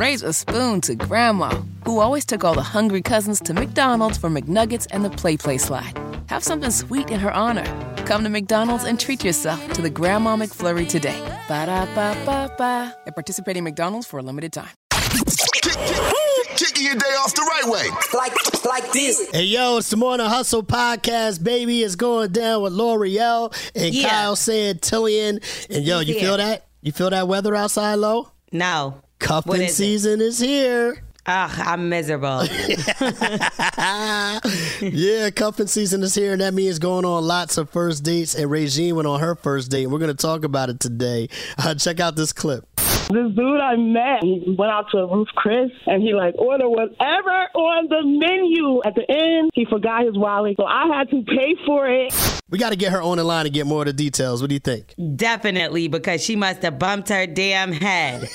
raise a spoon to Grandma, who always took all the hungry cousins to McDonald's for McNuggets and the Play Play slide. Have something sweet in her honor. Come to McDonald's and treat yourself to the Grandma McFlurry today. Ba da ba ba ba. At participating McDonald's for a limited time. Kicking your day off the right way. Like, like this. Hey yo, it's the Morning Hustle podcast, baby. It's going down with Lore'l and Yeah. Kyle Santillian. And yo, you He's feel that? You feel that weather outside, low? No. Cuffing season is here. Ugh, I'm miserable. yeah, cuffing season is here, and that means going on lots of first dates. And Regine went on her first date. and We're going to talk about it today. Uh, check out this clip. This dude I met, he went out to a Ruth Chris and he like ordered whatever on the menu. At the end, he forgot his wallet, so I had to pay for it. We got to get her on the line and get more of the details. What do you think? Definitely, because she must have bumped her damn head.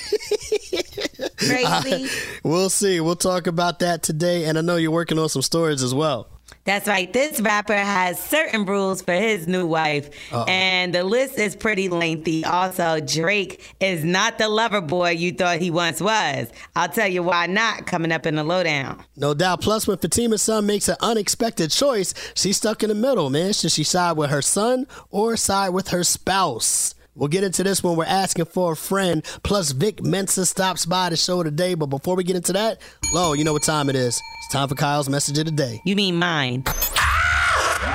Crazy. We'll see. We'll talk about that today. And I know you're working on some stories as well. That's right. This rapper has certain rules for his new wife, and the list is pretty lengthy. Also, Drake is not the lover boy you thought he once was. I'll tell you why not coming up in the lowdown. No doubt. Plus, when Fatima's son makes an unexpected choice, she's stuck in the middle, man. Should she side with her son or side with her spouse? We'll get into this when we're asking for a friend. Plus, Vic Mensa stops by the show today. But before we get into that, Lo, you know what time it is. It's time for Kyle's message of the day. You mean mine?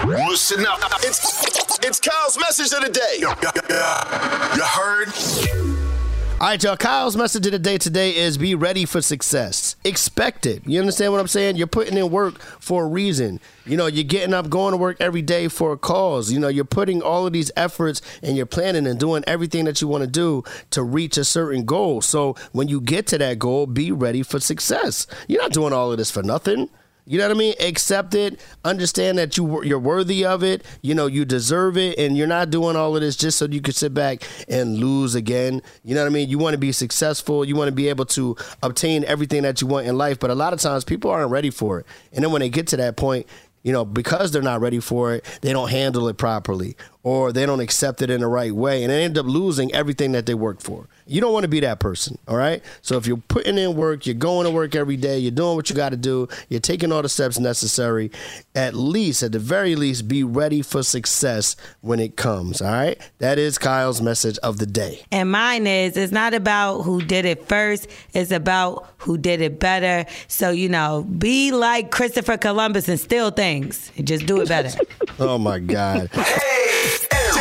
Listen up. It's, it's Kyle's message of the day. You heard? All right, y'all. Kyle's message of the day today is be ready for success. Expect it. You understand what I'm saying? You're putting in work for a reason. You know, you're getting up, going to work every day for a cause. You know, you're putting all of these efforts and you're planning and doing everything that you want to do to reach a certain goal. So when you get to that goal, be ready for success. You're not doing all of this for nothing. You know what I mean? Accept it. Understand that you you're worthy of it. You know you deserve it, and you're not doing all of this just so you can sit back and lose again. You know what I mean? You want to be successful. You want to be able to obtain everything that you want in life. But a lot of times people aren't ready for it, and then when they get to that point, you know, because they're not ready for it, they don't handle it properly or they don't accept it in the right way and they end up losing everything that they worked for. You don't want to be that person, all right? So if you're putting in work, you're going to work every day, you're doing what you got to do, you're taking all the steps necessary, at least, at the very least, be ready for success when it comes, all right? That is Kyle's message of the day. And mine is it's not about who did it first, it's about who did it better. So, you know, be like Christopher Columbus and steal things. And just do it better. Oh my God.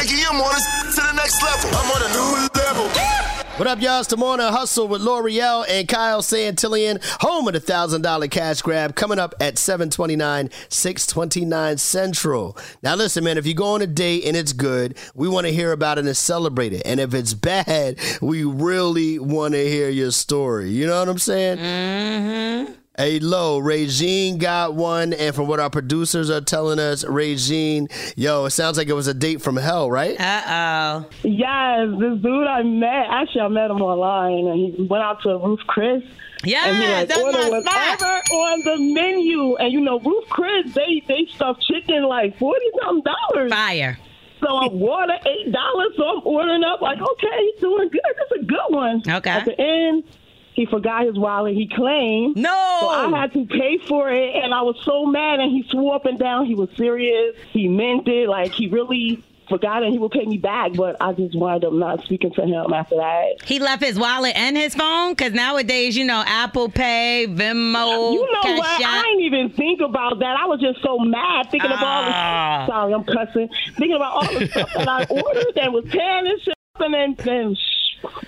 Taking your mornings to the next level. I'm on a new level. What up, y'all? It's the Morning Hustle with Lore'l and Kyle Santillian, home of the $1,000 cash grab, coming up at 729, 629 Central. Now, listen, man, if you go on a date and it's good, we want to hear about it and celebrate it. And if it's bad, we really want to hear your story. You know what I'm saying? Mm-hmm. Hey, Lo, Regine got one, and from what our producers are telling us, Regine, yo, it sounds like it was a date from hell, right? Uh oh. Yes, this dude I met, actually I met him online and he went out to a Ruth Chris. Yeah, and he like that's ordered my spot. on the menu. And you know, Ruth Chris, they they stuff chicken like forty something dollars. Fire. So I'm water eight dollars. So I'm ordering up like, okay, he's doing good. That's a good one. Okay. At the end, he forgot his wallet. He claimed. No. So I had to pay for it, and I was so mad. And he swore up and down he was serious. He meant it. Like he really forgot, and he would pay me back. But I just wound up not speaking to him after that. He left his wallet and his phone because nowadays, you know, Apple Pay, Venmo, You know Cash what? App. I didn't even think about that. I was just so mad thinking about all Ah. the sorry, I'm cussing. Thinking about all the stuff that I ordered that was tan and shit, and then, then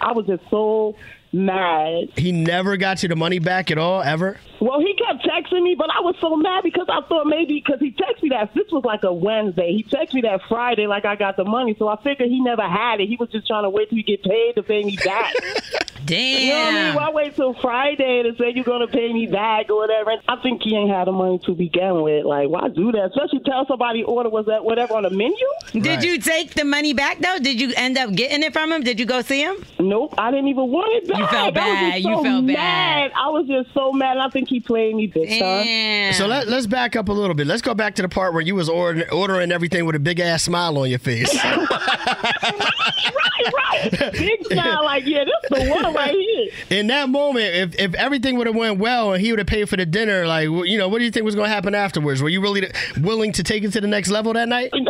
I was just so mad. He never got you the money back at all, ever? Well, he kept texting me, but I was so mad because I thought maybe because he texted me that this was like a Wednesday. He texted me that Friday like I got the money, so I figured he never had it. He was just trying to wait till he get paid to pay me back. Damn. You know what I mean? Why wait till Friday to say you're gonna pay me back or whatever? And I think he ain't had the money to begin with. Like, why do that? Especially tell somebody order was that whatever on the menu? Did Right. you take the money back though? Did you end up getting it from him? Did you go see him? Nope, I didn't even want it back. You felt I bad. just You so felt mad. bad. I was just so mad. I think he played me big time. Damn. So let, let's back up a little bit. Let's go back to the part where you was ordering, ordering everything with a big ass smile on your face. right, right. Big smile, like, yeah, this the one I'm right here. In that moment, if, if everything would have went well and he would have paid for the dinner, like you know, what do you think was going to happen afterwards? Were you really willing to take it to the next level that night? Hell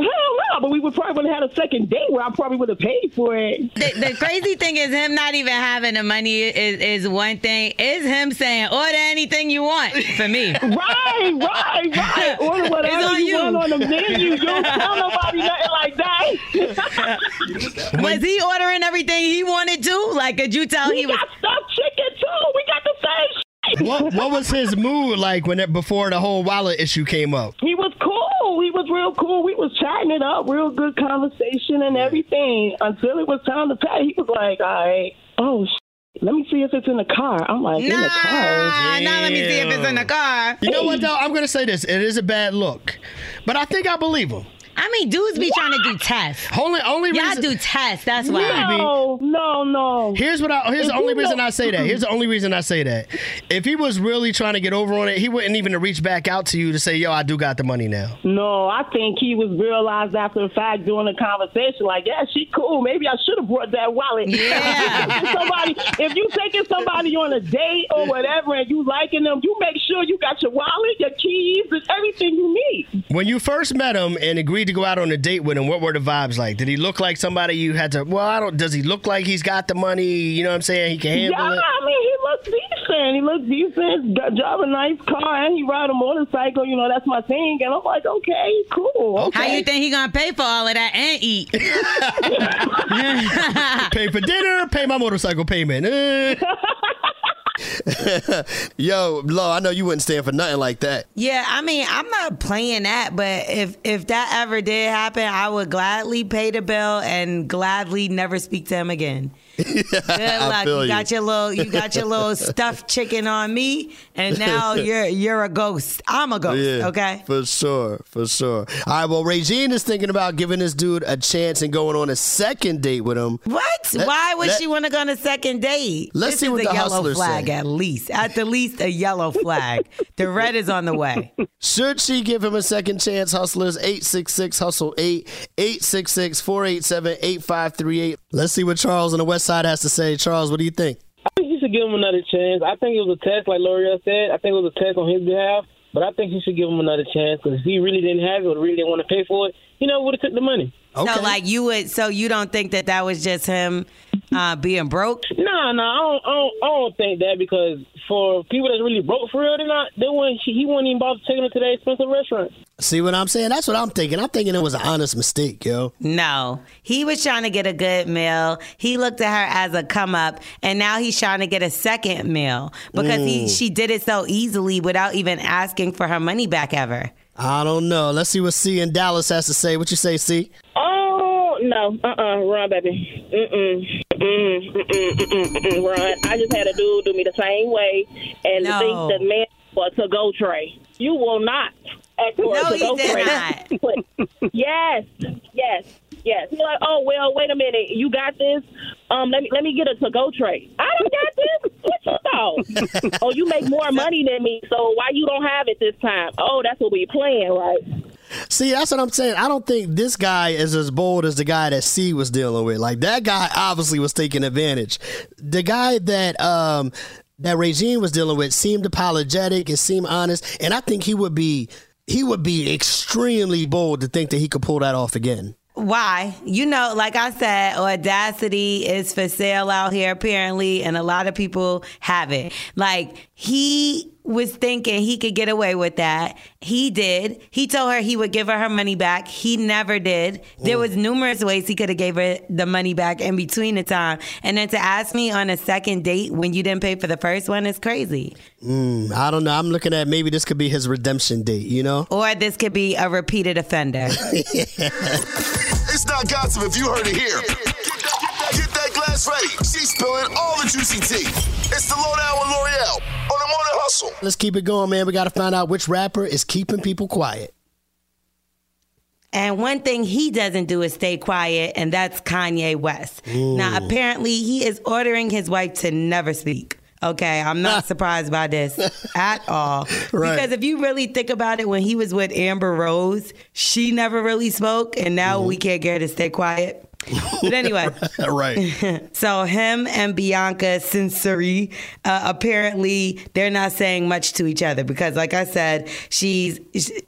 no, but we would probably would have had a second date where I probably would have paid for it. The, the crazy thing is him not even having the money is, is one thing. Is him saying order anything you want for me. Right, right, right. Order whatever on you, you. want on the menu. You don't tell nobody nothing like that. Was he ordering everything he wanted to? Like, could you tell we he was? got stuffed chicken too. We got the same shit. what what was his mood like when it, before the whole wallet issue came up? He was cool. He was real cool. We was chatting it up, real good conversation and everything. Until it was time to pay, he was like, "All right, oh, sh- let me see if it's in the car." I'm like, "In the car." Nah, now let me see if it's in the car. You know what though? I'm gonna say this. It is a bad look, but I think I believe him. I mean, dudes be trying to do tests. Only only Y'all reason. do tests. That's why. No, no, no. Here's what I. Here's the only reason know- I say that. Here's the only reason I say that. If he was really trying to get over on it, he wouldn't even reach back out to you to say, "Yo, I do got the money now." No, I think he was realized after the fact during the conversation, like, yeah, she cool. Maybe I should have brought that wallet. Yeah. If you somebody, if you taking somebody on a date or whatever, and you liking them, you make sure you got your wallet, your keys, and everything you need. When you first met him and agreed to go out on a date with him, what were the vibes like? Did he look like somebody you had to? Well, I don't. Does he look like he's got the money? You know what I'm saying? He can Yeah, handle it. I mean, he looks decent. He looks decent. Got, drive a nice car, and he ride a motorcycle. You know, that's my thing. And I'm like, okay, cool. Okay. How you think he gonna pay for all of that and eat? Pay for dinner, pay my motorcycle payment. Eh. Yo, Lo, I know you wouldn't stand for nothing like that. Yeah, I mean, I'm not playing that, but if if that ever did happen, I would gladly pay the bill and gladly never speak to him again. Good luck. You you. got your little you got your little stuffed chicken on me, and now you're you're a ghost. I'm a ghost. okay. For sure, for sure. All right, well, Regine is thinking about giving this dude a chance and going on a second date with him. What? Why would she want to go on a second date? Let's this see is what the yellow flag say. at least. At the least, a yellow flag. the red is on the way. Should she give him a second chance? Hustlers 866 Hustle 8 866 487 8538. Let's see what Charles on the West Side has to say. Charles, what do you think? I think you should give him another chance. I think it was a test, like Lore'l said. I think it was a test on his behalf. But I think he should give him another chance because if he really didn't have it or really didn't want to pay for it, you know, would have took the money. So, like, you would. So you don't think that that was just him uh, being broke? No, no, I don't, I don't, I don't think that because for people that's really broke for real, they're not. They wouldn't. He wouldn't even bother taking them to that expensive restaurant. See what I'm saying? That's what I'm thinking. I'm thinking it was an honest mistake, yo. No, he was trying to get a good meal. He looked at her as a come up, and now he's trying to get a second meal because he she did it so easily without even asking for her money back ever. I don't know. Let's see what C in Dallas has to say. What you say, C? Oh no, uh, uh run, baby, mm mm, mm mm, mm mm, run. I just had a dude do me the same way, and No. think the man for to go tray. You will not ask for No, a he to-go did tray. not. yes, yes, yes. You're like, oh well, wait a minute, you got this. Um, let me let me get a to go tray. I don't got this. What you thought? oh, you make more money than me, so why you don't have it this time? Oh, that's what we playing, right? See, that's what I'm saying. I don't think this guy is as bold as the guy that C was dealing with. Like that guy obviously was taking advantage. The guy that um that Regine was dealing with seemed apologetic and seemed honest, and I think he would be he would be extremely bold to think that he could pull that off again. Why? You know, like I said, audacity is for sale out here apparently, and a lot of people have it. Like he was thinking he could get away with that. He did. He told her he would give her her money back. He never did. There was numerous ways he could have gave her the money back in between the time. And then to ask me on a second date when you didn't pay for the first one is crazy. Hmm, I don't know. I'm looking at maybe this could be his redemption date. You know? Or this could be a repeated offender. It's not gossip if you heard it here. Glass ready. She's spilling all the juicy tea. It's the lowdown with Lore'l on the morning hustle. Let's keep it going, man. We got to find out which rapper is keeping people quiet. And one thing he doesn't do is stay quiet, and that's Kanye West. Now, apparently, he is ordering his wife to never speak. Okay, I'm not surprised by this at all. Right. Because if you really think about it, when he was with Amber Rose, she never really spoke, and now we mm-hmm. can't get her to stay quiet. But anyway, right. so him and Bianca Censori, uh, apparently they're not saying much to each other because, like I said, she's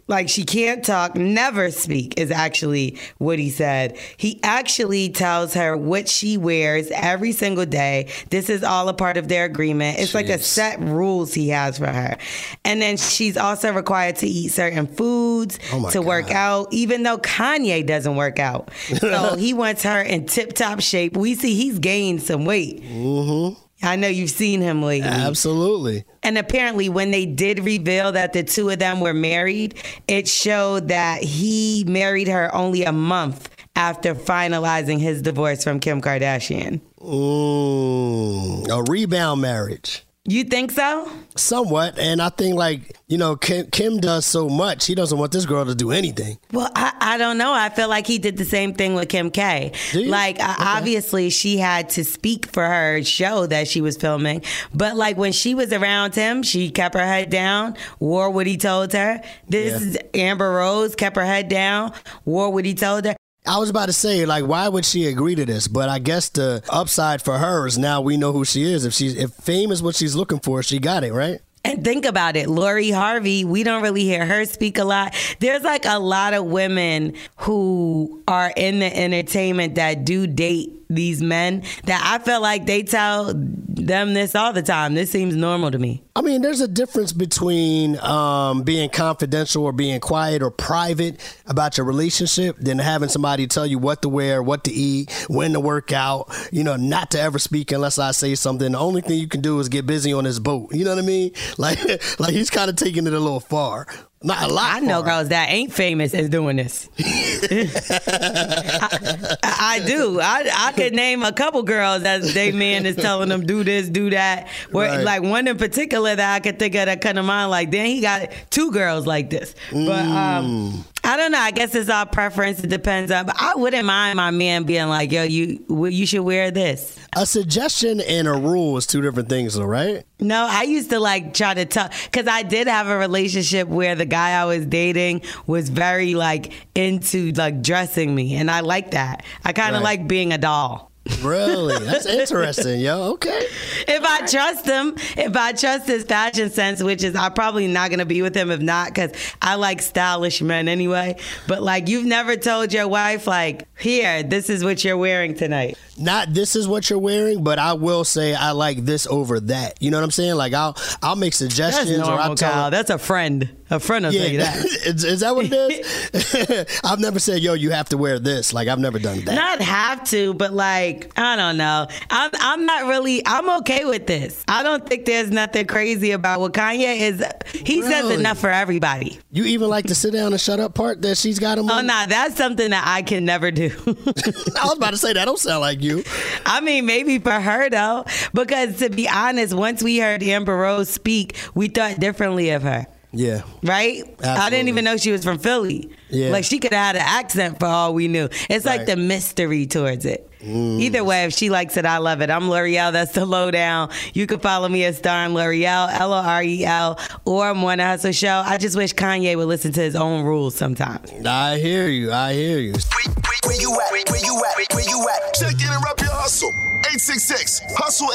like she can't talk, never speak is actually what he said. He actually tells her what she wears every single day. This is all a part of their agreement. It's like a set rules he has for her, and then she's also required to eat certain foods Oh to work out, even though Kanye doesn't work out. So he wants her in tip top shape. We see he's gained some weight. Mm-hmm. I know you've seen him lately. Absolutely. And apparently, when they did reveal that the two of them were married, it showed that he married her only a month after finalizing his divorce from Kim Kardashian. Mm, a rebound marriage. You think so? Somewhat. And I think, like, you know, Kim, Kim does so much. He doesn't want this girl to do anything. Well, I, I don't know. I feel like he did the same thing with Kim K. Like, uh, obviously, she had to speak for her show that she was filming. But, like, when she was around him, she kept her head down, wore what he told her. This Yeah. is Amber Rose, kept her head down, wore what he told her. I was about to say, like, why would she agree to this? But I guess the upside for her is now we know who she is. If she's if fame is what she's looking for, she got it, right? And think about it, Lori Harvey, we don't really hear her speak a lot. There's like a lot of women who are in the entertainment that do date these men that I feel like they tell them this all the time. This seems normal to me. I mean, there's a difference between um, being confidential or being quiet or private about your relationship than having somebody tell you what to wear, what to eat, when to work out, you know, not to ever speak unless I say something. The only thing you can do is get busy on this boat. You know what I mean? Like, like he's kind of taking it a little far. Not a lot. I know far. girls that ain't famous as doing this. I, I do. I I could name a couple girls that they man is telling them do this, do that. Where Right. like one in particular that I could think of that kind of mind. Like then he got two girls like this. But um, I don't know. I guess it's all preference. It depends on. But I wouldn't mind my man being like, yo, you you should wear this. A suggestion and a rule is two different things, though, right? No, I used to like try to tell because I did have a relationship where the guy I was dating was very like into like dressing me, and I like that. I kind of Right. like being a doll. Really? That's interesting, yo. Okay. If I trust him, if I trust his fashion sense, which is I'm probably not gonna be with him if not, because I like stylish men anyway. But like, you've never told your wife like, here, this is what you're wearing tonight. Not this is what you're wearing, but I will say I like this over that. You know what I'm saying? Like I'll I'll make That's suggestions or I'll normal, tell Kyle. That's a friend. A friend will tell you that. is, is that what it is? I've never said, yo, you have to wear this. Like I've never done that. Not have to, but like I don't know. I'm I'm not really. I'm okay with this. I don't think there's nothing crazy about what Kanye is. He says enough for everybody. You even like the sit down and shut up part that she's got him Oh on? no, that's something that I can never do. I was about to say that don't sound like you. I mean, maybe for her though, because to be honest, once we heard Amber Rose speak, we thought differently of her. Yeah. Right? I didn't even know she was from Philly. Yeah. Like she could have had an accent for all we knew. It's like the mystery towards it. Mm. Either way, if she likes it, I love it. I'm Lore'l. That's the lowdown. You can follow me at Star and Lore'l, L O R E L, or Morning Hustle Show. I just wish Kanye would listen to his own rules sometimes. I hear you. I hear you. Where, where, where you at? Where you at? Where you at? Check in and rep your hustle. 866 Hustle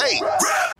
8.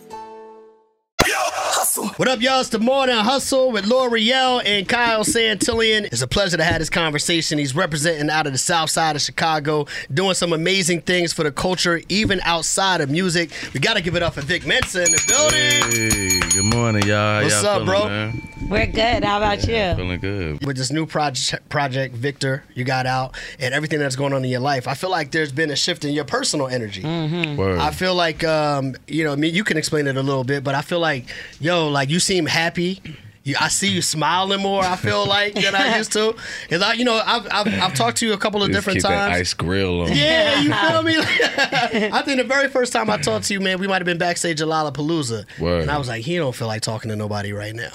What up, y'all? It's the Morning Hustle with Lore'l and Kyle Santillian. It's a pleasure to have this conversation. He's representing out of the south side of Chicago, doing some amazing things for the culture, even outside of music. We got to give it up for Vic Mensa in the building. Hey, good morning, y'all. What's y'all up, feeling, bro? Man? We're good. How about you? Feeling good. With this new project, project Victor, you got out, and everything that's going on in your life, I feel like there's been a shift in your personal energy. Word. I feel like um, you know, I mean, you can explain it a little bit, but I feel like, yo, like you seem happy. you, I see you smiling more. I feel like than I used to. Cause I, you know, I've, I've, I've talked to you a couple of Just different keep that times. ice grill on. Yeah, you feel me? I think the very first time I talked to you, man, we might have been backstage at Lollapalooza. Word. And I was like, he don't feel like talking to nobody right now.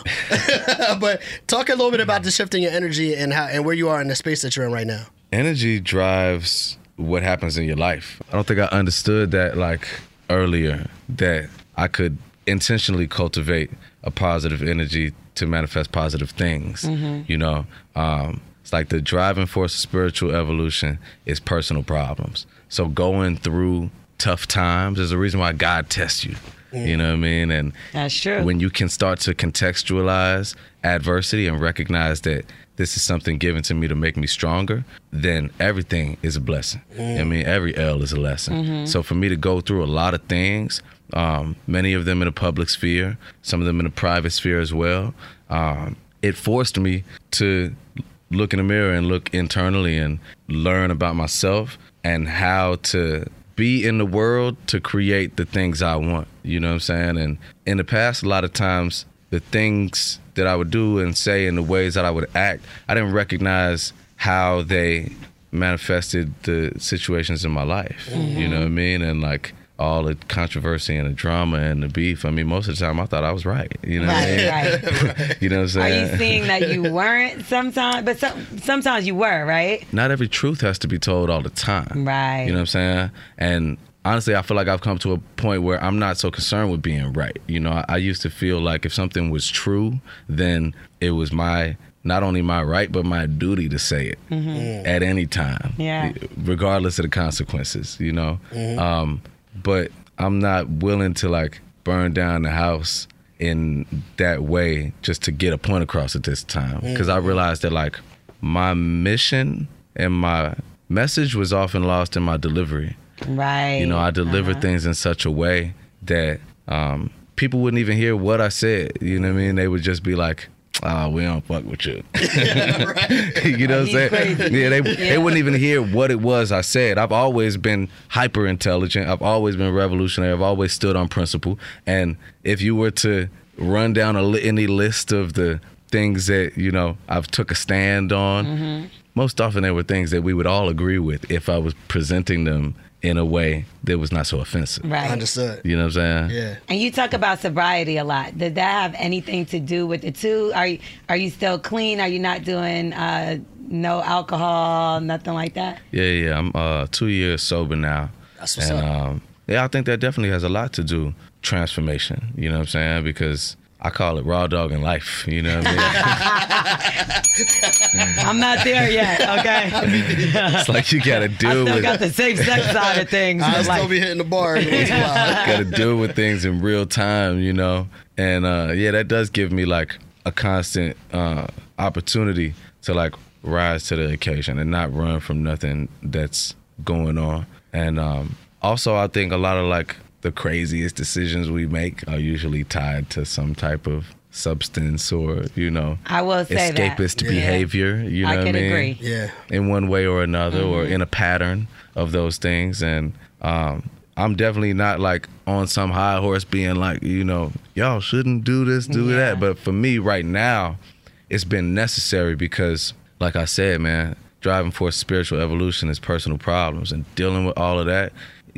but talk a little bit about the shift in your energy and how and where you are in the space that you're in right now. energy drives what happens in your life. I don't think I understood that like earlier that I could intentionally cultivate a positive energy to manifest positive things. Mm-hmm. You know, um, it's like the driving force of spiritual evolution is personal problems. So going through tough times is the reason why God tests you. You know what I mean? And That's true. when you can start to contextualize adversity and recognize that this is something given to me to make me stronger, then everything is a blessing. I mm. mean, every L is a lesson. Mm-hmm. So for me to go through a lot of things, um, many of them in the public sphere, some of them in the private sphere as well, um, it forced me to look in the mirror and look internally and learn about myself and how to be in the world to create the things I want. You know what I'm saying? And in the past, a lot of times, the things that I would do and say and the ways that I would act, I didn't recognize how they manifested the situations in my life. You know what I mean? And like all the controversy and the drama and the beef. I mean, most of the time I thought I was right. You know what I mean? right. you know what I'm Are saying? you seeing that you weren't sometimes, but some, sometimes you were, right? not every truth has to be told all the time. Right. You know what I'm saying? And honestly, I feel like I've come to a point where I'm not so concerned with being right. You know, I, I used to feel like if something was true, then it was my not only my right but my duty to say it at any time, Yeah. regardless of the consequences. You know, um, but I'm not willing to like burn down the house in that way just to get a point across at this time because I realized that like my mission and my message was often lost in my delivery. Right. You know, I deliver things in such a way that um, people wouldn't even hear what I said. You know what I mean? They would just be like, "Ah, we don't fuck with you." you know what I'm saying? crazy. Yeah, they they wouldn't even hear what it was I said. I've always been hyper intelligent. I've always been revolutionary. I've always stood on principle. And if you were to run down a any list of the things that you know I've took a stand on, Mm-hmm. most often they were things that we would all agree with if I was presenting them in a way that was not so offensive. Right. Understood. You know what I'm saying? Yeah. And you talk about sobriety a lot. Did that have anything to do with the two? Are you are you still clean? Are you not doing uh, no alcohol, nothing like that? Yeah, yeah. I'm uh, two years sober now. That's what's and, up. Um, yeah, I think that definitely has a lot to do transformation. You know what I'm saying? Because I call it raw dog in life. You know what I mean? I'm not there yet. Okay. it's like you got to I deal still with got the safe sex side of things. I but still like, be hitting the bar every once in a while. got to deal with things in real time, you know. And uh, yeah, that does give me like a constant uh, opportunity to like rise to the occasion and not run from nothing that's going on. And um, also, I think a lot of like the craziest decisions we make are usually tied to some type of substance or you know I will say that. escapist behavior. You know I what I mean? agree. Yeah. in one way or another or in a pattern of those things and um I'm definitely not like on some high horse being like, you know, y'all shouldn't do this, do Yeah. that. But for me right now, it's been necessary because, like I said, man, driving for spiritual evolution is personal problems and dealing with all of that it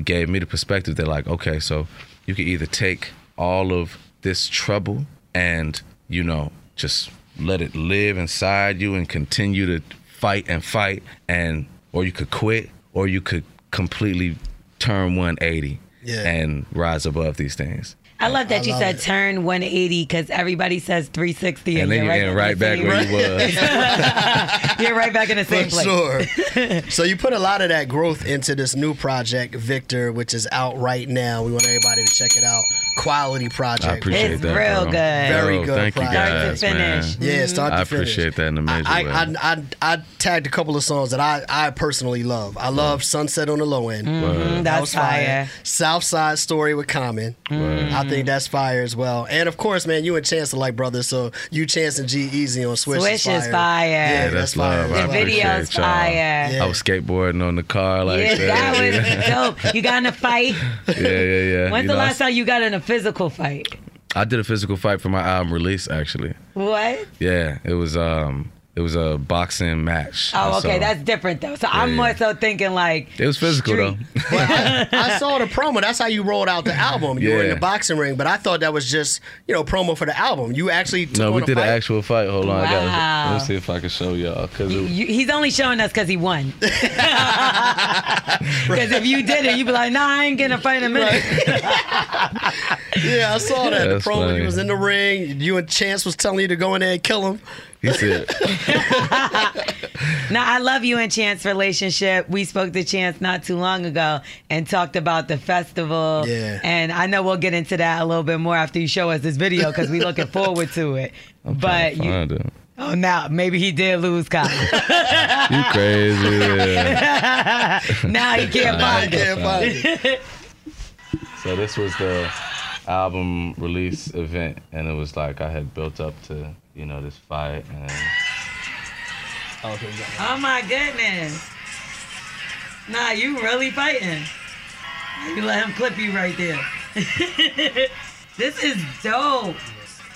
gave me the perspective that like, okay, so you can either take all of this trouble and, you know, just let it live inside you and continue to fight and fight and or you could quit or you could completely turn 180 Yeah. and rise above these things. I love that you love said it. turn 180 because everybody says 360 And then you're you're right, in back where you was. You're right back in the same place. For place. sure. so you put a lot of that growth into this new project, Victor, which is out right now. We want everybody to check it out. Quality project. I appreciate It's that. real bro. good. Very Bro, good Thank you guys, Start to man. Yeah, start to finish. I appreciate that in a major I, way. I, I, I tagged a couple of songs that I, I personally love. I love Sunset on the Low End. Mm, That that's was fire. South Side Story with Common. I think that's fire as well. And of course, man, you and Chance are like brothers, so you, Chance, and G-Eazy on Swish, Swish is is fire. fire. Yeah, Yeah, that's, that's fire. love. The I That's video's fire. Yeah. I was skateboarding on the car like Yeah, that. that was dope. You got in a fight. yeah, yeah, yeah. When's You the know, I last time you got in a physical fight? I did a physical fight for my album release actually. What? Yeah, it was um it was a boxing match. Oh, okay, so that's different though. So I'm yeah. more so thinking like it was physical street. though. I saw the promo. That's how you rolled out the album. You were in the boxing ring, but I thought that was just you know promo for the album. You actually took No, we on a did an actual fight. Hold on, I gotta, let me see if I can show y'all. Cause he's only showing us because he won. Because if you did it, you'd be like, "Nah, I ain't gonna fight in a minute." Yeah, I saw that. That's the promo. funny. You was in the ring. You and Chance was telling you to go in there and kill him. He said, Now, I love you and Chance relationship. We spoke to Chance not too long ago and talked about the festival. Yeah. And I know we'll get into that a little bit more after you show us this video because we're looking forward to it. but you, "Find it. oh, now maybe he did lose Kyle. You crazy? Yeah. now he can't I find it. can't find it. So this was the album release event, and it was like I had built up to you know this fight, and Oh my goodness. Nah, you really fighting. You let him clip you right there. this is dope.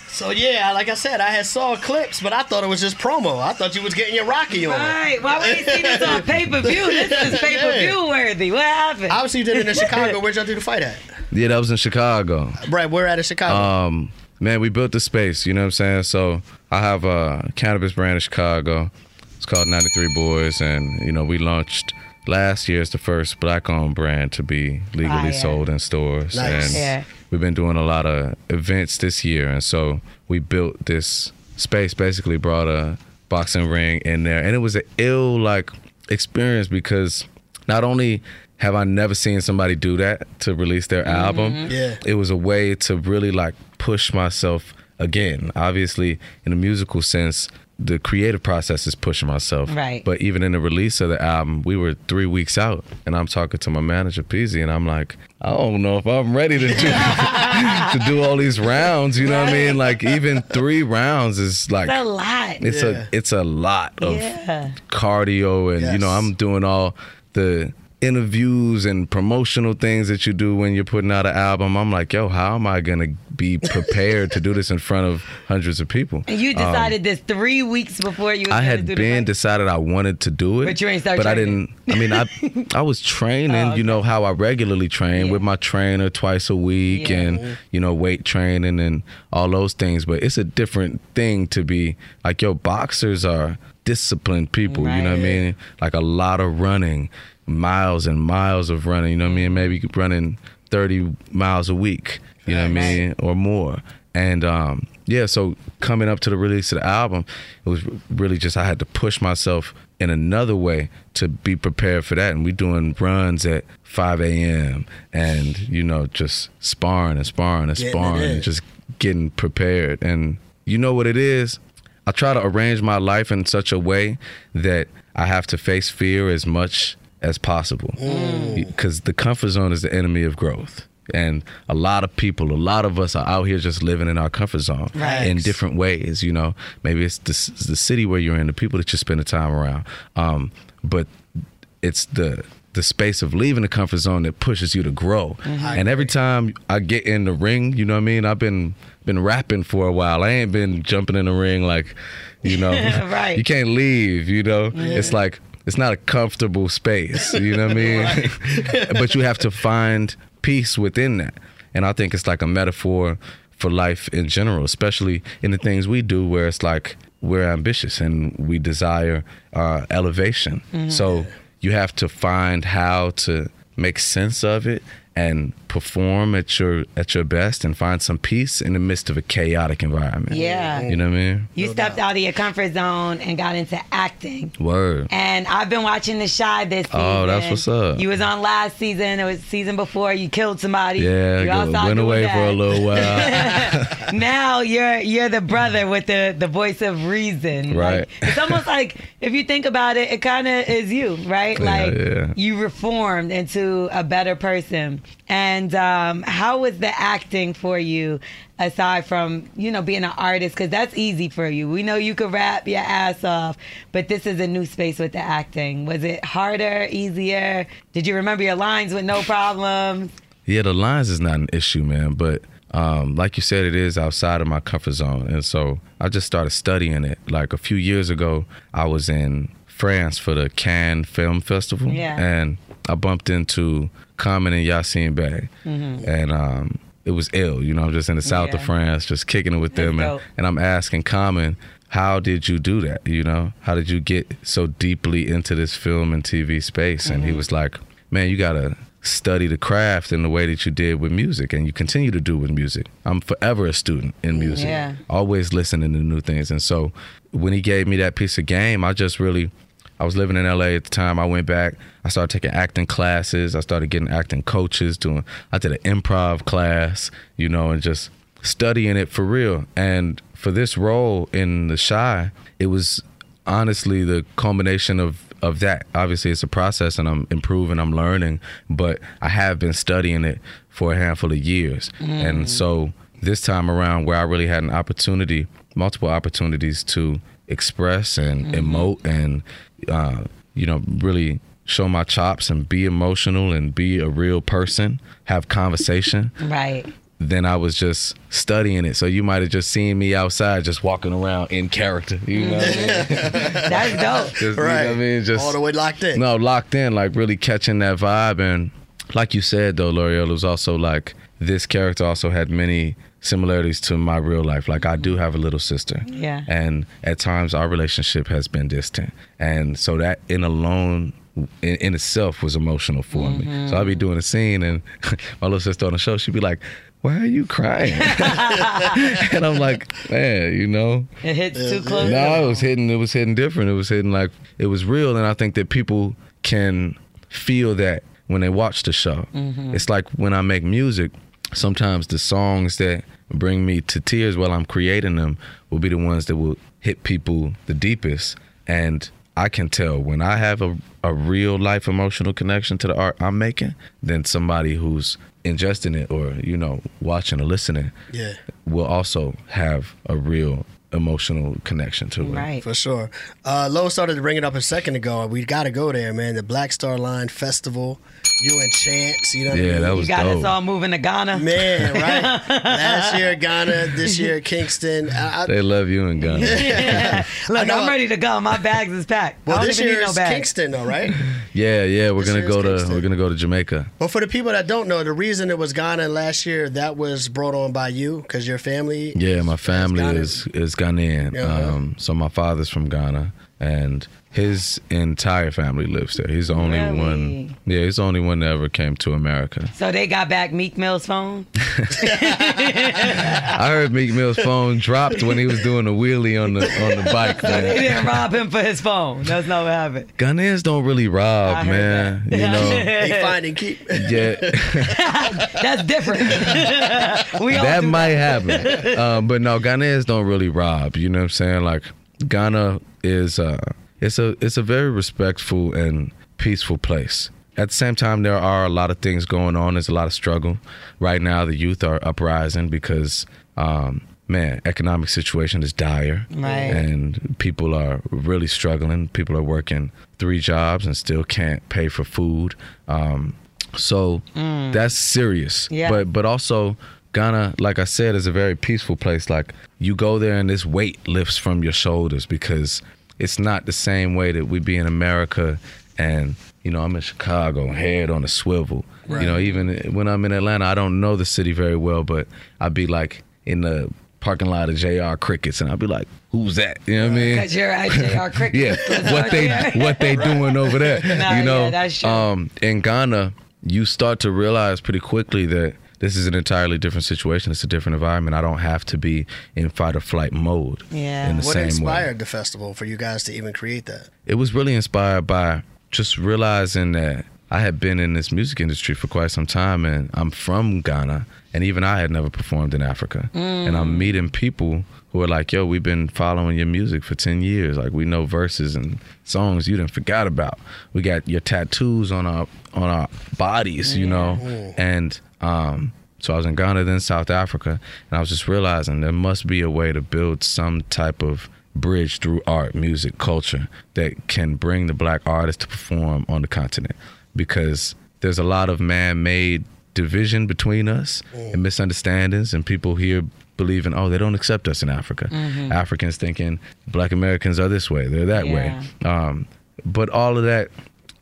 So yeah, like I said, I had saw clips, but I thought it was just promo. I thought you was getting your Rocky on. Right. Why would you see this on pay per view? This is pay per view worthy. What happened? Obviously, you did it in Chicago. Where'd y'all do the fight at? yeah, that was in Chicago. Right, we're at in Chicago. Um, man, we built the space. You know what I'm saying? So I have a cannabis brand in Chicago. It's called 93 Boys, and you know we launched last year as the first black-owned brand to be legally Fire. sold in stores. Nice. And Yeah. we've been doing a lot of events this year, and so we built this space. Basically, brought a boxing ring in there, and it was an ill like experience because not only have I never seen somebody do that to release their mm-hmm. album, Yeah. it was a way to really like push myself again. Obviously, in a musical sense, the creative process is pushing myself. Right. But even in the release of the album, we were three weeks out, and I'm talking to my manager, Peasy, and I'm like, I don't know if I'm ready to do to do all these rounds. You know what I mean? Like even three rounds is like It's a lot. it's Yeah. a it's a lot of Yeah. cardio and you know I'm doing all the interviews and promotional things that you do when you're putting out an album. I'm like, yo, how am I gonna be prepared to do this in front of hundreds of people? And you decided this three weeks before you Um, I had do been decided I wanted to do it, But you ain't start But I didn't. I mean, I I was training. You know how I regularly train with my trainer twice a week, Yeah. and you know weight training and all those things. But it's a different thing to be like yo. Boxers are disciplined people. You know what I mean? Like a lot of running, miles and miles of running. You know what I mean? Maybe running thirty miles a week. You know what I mean, or more. And um, yeah, so coming up to the release of the album, it was really just I had to push myself in another way to be prepared for that. And we doing runs at 5 a.m. and you know just sparring and sparring and Getting sparring and just getting prepared. And you know what it is? I try to arrange my life in such a way that I have to face fear as much as possible. Because the comfort zone is the enemy of growth. And a lot of people, a lot of us are out here just living in our comfort zone Right. in different ways. You know, maybe it's the, the city where you're in, the people that you spend the time around. Um, but it's the the space of leaving the comfort zone that pushes you to grow. And every time I get in the ring, you know what I mean? I've been been rapping for a while. I ain't been jumping in the ring like, you know, Right. you can't leave, you know? It's like it's not a comfortable space, you know what I mean? but you have to find peace within that. And I think it's like a metaphor for life in general, especially in the things we do where it's like we're ambitious and we desire uh, elevation. So you have to find how to make sense of it and perform at your at your best and find some peace in the midst of a chaotic environment. Yeah. You know what I mean? You stepped out of your comfort zone and got into acting. Word. And I've been watching The Chi this season. Oh, that's what's up. You was on last season. It was season before. You killed somebody. Yeah, you go- went away that. for a little while. now you're you're the brother with the the voice of reason. Right. Like, it's almost like if you think about it, it kind of is you, right? Yeah, like yeah. you reformed into a better person. And um, how was the acting for you? Aside from you know being an artist, because that's easy for you. We know you could rap your ass off, but this is a new space with the acting. Was it harder, easier? Did you remember your lines with no problems? Yeah, the lines is not an issue, man. But um, like you said, it is outside of my comfort zone, and so I just started studying it. Like a few years ago, I was in France for the Cannes Film Festival, Yeah. and I bumped into Common and Yasiin Bey, Mhm. and um, it was ill. You know, I'm just in the south of France, just kicking it with them, and, and I'm asking Common, how did you do that? You know, how did you get so deeply into this film and TV space? And he Mhm. was like, man, you gotta study the craft in the way that you did with music, and you continue to do with music. I'm forever a student in music, Yeah. always listening to new things. And so when he gave me that piece of game, I just really I was living in LA at the time. I went back. I started taking acting classes. I started getting acting coaches. Doing. I did an improv class, you know, and just studying it for real. And for this role in The Chi, it was honestly the culmination of of that. Obviously, it's a process, and I'm improving. I'm learning, but I have been studying it for a handful of years, Mm. and so this time around, where I really had an opportunity, multiple opportunities to express and Mhm. emote and uh, you know really show my chops and be emotional and be a real person have conversation Right. then I was just studying it. So you might have just seen me outside just walking around in character. You know what I mean? That's dope. Just, you know what I mean? Just All the way locked in. No, locked in, like really catching that vibe. And like you said though, Lore'l, it was also like this character also had many similarities to my real life. Like I do have a little sister. Yeah. And at times our relationship has been distant. And so that in alone in, in itself was emotional for me. Mhm. So I'd be doing a scene and my little sister on the show, she'd be like, why are you crying? and I'm like, man, you know, It hits too close. no, it was hitting. It was hitting different. It was hitting like it was real, and I think that people can feel that when they watch the show. Mhm. It's like when I make music. Sometimes the songs that bring me to tears while I'm creating them will be the ones that will hit people the deepest, and I can tell when I have a, a real life emotional connection to the art I'm making then somebody who's ingesting it or you know watching or listening Yeah. will also have a real emotional connection to it. Right. For sure. Uh, Lo started to bring it up a second ago. We got to go there, man. The Black Star Line Festival. You and Chance, you know what I Yeah, mean? that You was got us all moving to Ghana. Man, right? Last year Ghana, this year Kingston. I, I, They love you in Ghana. Look. I'm ready to go. My bags is packed. well, I don't this even year need no is bags. Kingston, though, right? yeah, yeah, we're This gonna year's go to we're gonna go to Jamaica. But for the people that don't know, the reason it was Ghana last year, that was brought on by you because your family. Yeah, my family Ghana. is is Ghanaian. Uh-huh. Um, so my father's from Ghana, and his entire family lives there. He's the only Really? one. Yeah, he's the only one that ever came to America. So they got back Meek Mill's phone. I heard Meek Mill's phone dropped when he was doing a wheelie on the on the bike. So they didn't rob him for his phone. That's not what happened. Ghanaians don't really rob, I man. You know. They find and keep. Yeah. That's different. we all that do might happen. um, but no, Ghanaians don't really rob. You know what I'm saying? Like Ghana is uh it's a it's a very respectful and peaceful place. At the same time, there are a lot of things going on. There's a lot of struggle right now. The youth are uprising because, um, man, economic situation is dire, Right. and people are really struggling. People are working three jobs and still can't pay for food. Um, so Mm. that's serious. Yeah. But but also Ghana, like I said, is a very peaceful place. Like you go there and this weight lifts from your shoulders because it's not the same way that we be in America and you know, I'm in Chicago, head on a swivel. You know, even when I'm in Atlanta, I don't know the city very well, but I'd be like in the parking lot of JR Crickets and I'd be like, who's that? You know what I mean? Because you're at JR Cricket. yeah, what they what they doing over there? You know, yeah, um, in Ghana, you start to realize pretty quickly that this is an entirely different situation. It's a different environment. I don't have to be in fight or flight mode. Yeah. in the What same way. inspired the festival for you guys to even create that? It was really inspired by just realizing that I had been in this music industry for quite some time, and I'm from Ghana, and even I had never performed in Africa. Mm. And I'm meeting people who are like, "Yo, we've been following your music for ten years. Like, we know verses and songs you didn't forgot about. We got your tattoos on our on our bodies, you know." Mm. And um, so I was in Ghana, then South Africa, and I was just realizing there must be a way to build some type of bridge through art, music, culture that can bring the black artist to perform on the continent because there's a lot of man-made division between us and misunderstandings, and people here believing, oh, they don't accept us in Africa. Africans thinking Black Americans are this way, they're that way. Um, but all of that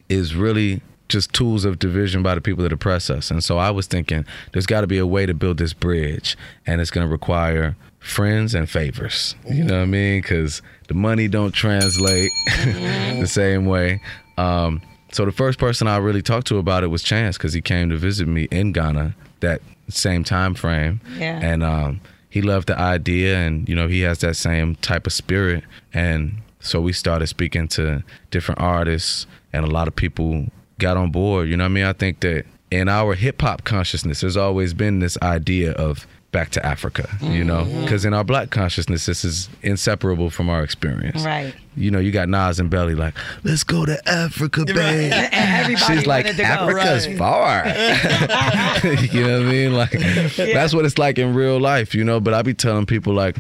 is really just tools of division by the people that oppress us. And so I was thinking there's got to be a way to build this bridge, and it's going to require friends and favors. You know what I mean? Because the money don't translate the same way. Um, so the first person I really talked to about it was Chance because he came to visit me in Ghana that same time frame. Yeah. And um, he loved the idea, and you know he has that same type of spirit, and so we started speaking to different artists, and a lot of people got on board. You know what I mean? I think that in our hip hop consciousness, there's always been this idea of back to Africa, you know, mm-hmm. because in our black consciousness, this is inseparable from our experience. Right. You know, you got Nas and Belly like, let's go to Africa, babe. And everybody She's like, wanted to go. Africa's far. you know what I mean? Like, that's what it's like in real life, you know. But I be telling people like,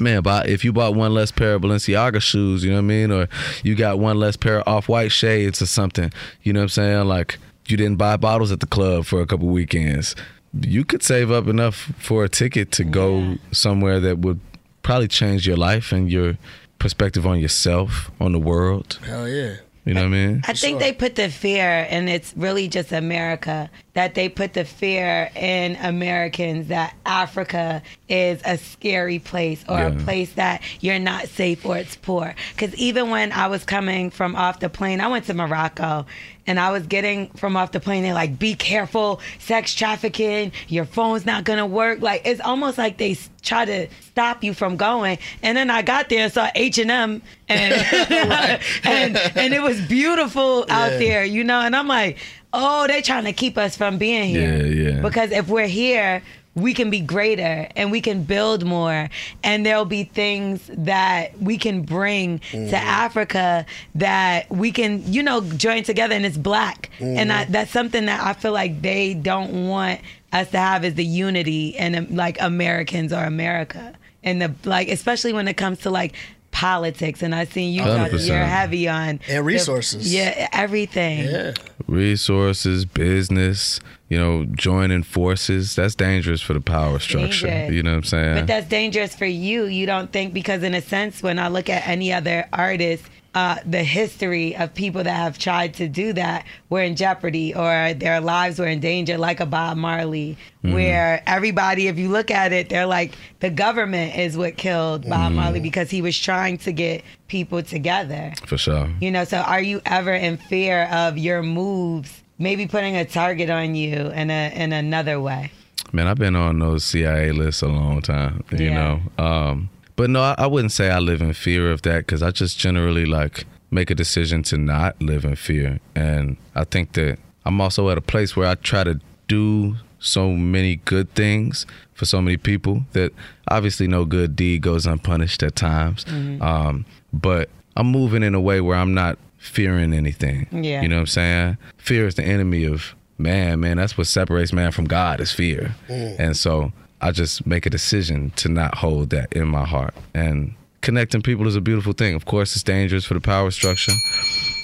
man, buy, if you bought one less pair of Balenciaga shoes, you know what I mean, or you got one less pair of off-white shades or something, you know what I'm saying? Like, you didn't buy bottles at the club for a couple weekends. You could save up enough for a ticket to go somewhere that would probably change your life and your perspective on yourself, on the world. Hell yeah. You know what I mean? I think they put the fear, and it's really just America, that they put the fear in Americans that Africa is a scary place or a place that you're not safe or it's poor. Because even when I was coming from off the plane, I went to Morocco and I was getting from off the plane, they're like, be careful, sex trafficking, your phone's not gonna work. Like, it's almost like they try to stop you from going. And then I got there and saw H&M and, and, and it was beautiful out there, you know? And I'm like, oh, they're trying to keep us from being here. Yeah, yeah. Because if we're here, we can be greater and we can build more. And there'll be things that we can bring to Africa that we can you know join together and it's black. And I, that's something that I feel like they don't want us to have is the unity and um, like Americans or America. And the like especially when it comes to like politics. And I seen you got, 100%. you're heavy on And the- resources. yeah everything. Yeah. resources, business, you know, joining forces. That's dangerous for the power structure. Dangerous. You know what I'm saying? But that's dangerous for you. You don't think because in a sense, when I look at any other artist, uh, the history of people that have tried to do that were in jeopardy or their lives were in danger, like a Bob Marley, where everybody, if you look at it, they're like the government is what killed Bob Marley because he was trying to get people together. for sure. You know, so are you ever in fear of your moves, maybe putting a target on you in a in another way? Man, I've been on those CIA lists a long time, you Yeah. know. Um, but no, I, I wouldn't say I live in fear of that because I just generally like make a decision to not live in fear. And I think that I'm also at a place where I try to do so many good things for so many people that obviously no good deed goes unpunished at times. Um, but I'm moving in a way where I'm not fearing anything. Yeah. You know what I'm saying? Fear is the enemy of man, man. That's what separates man from God is fear. Mm. And so I just make a decision to not hold that in my heart. And connecting people is a beautiful thing. Of course, it's dangerous for the power structure.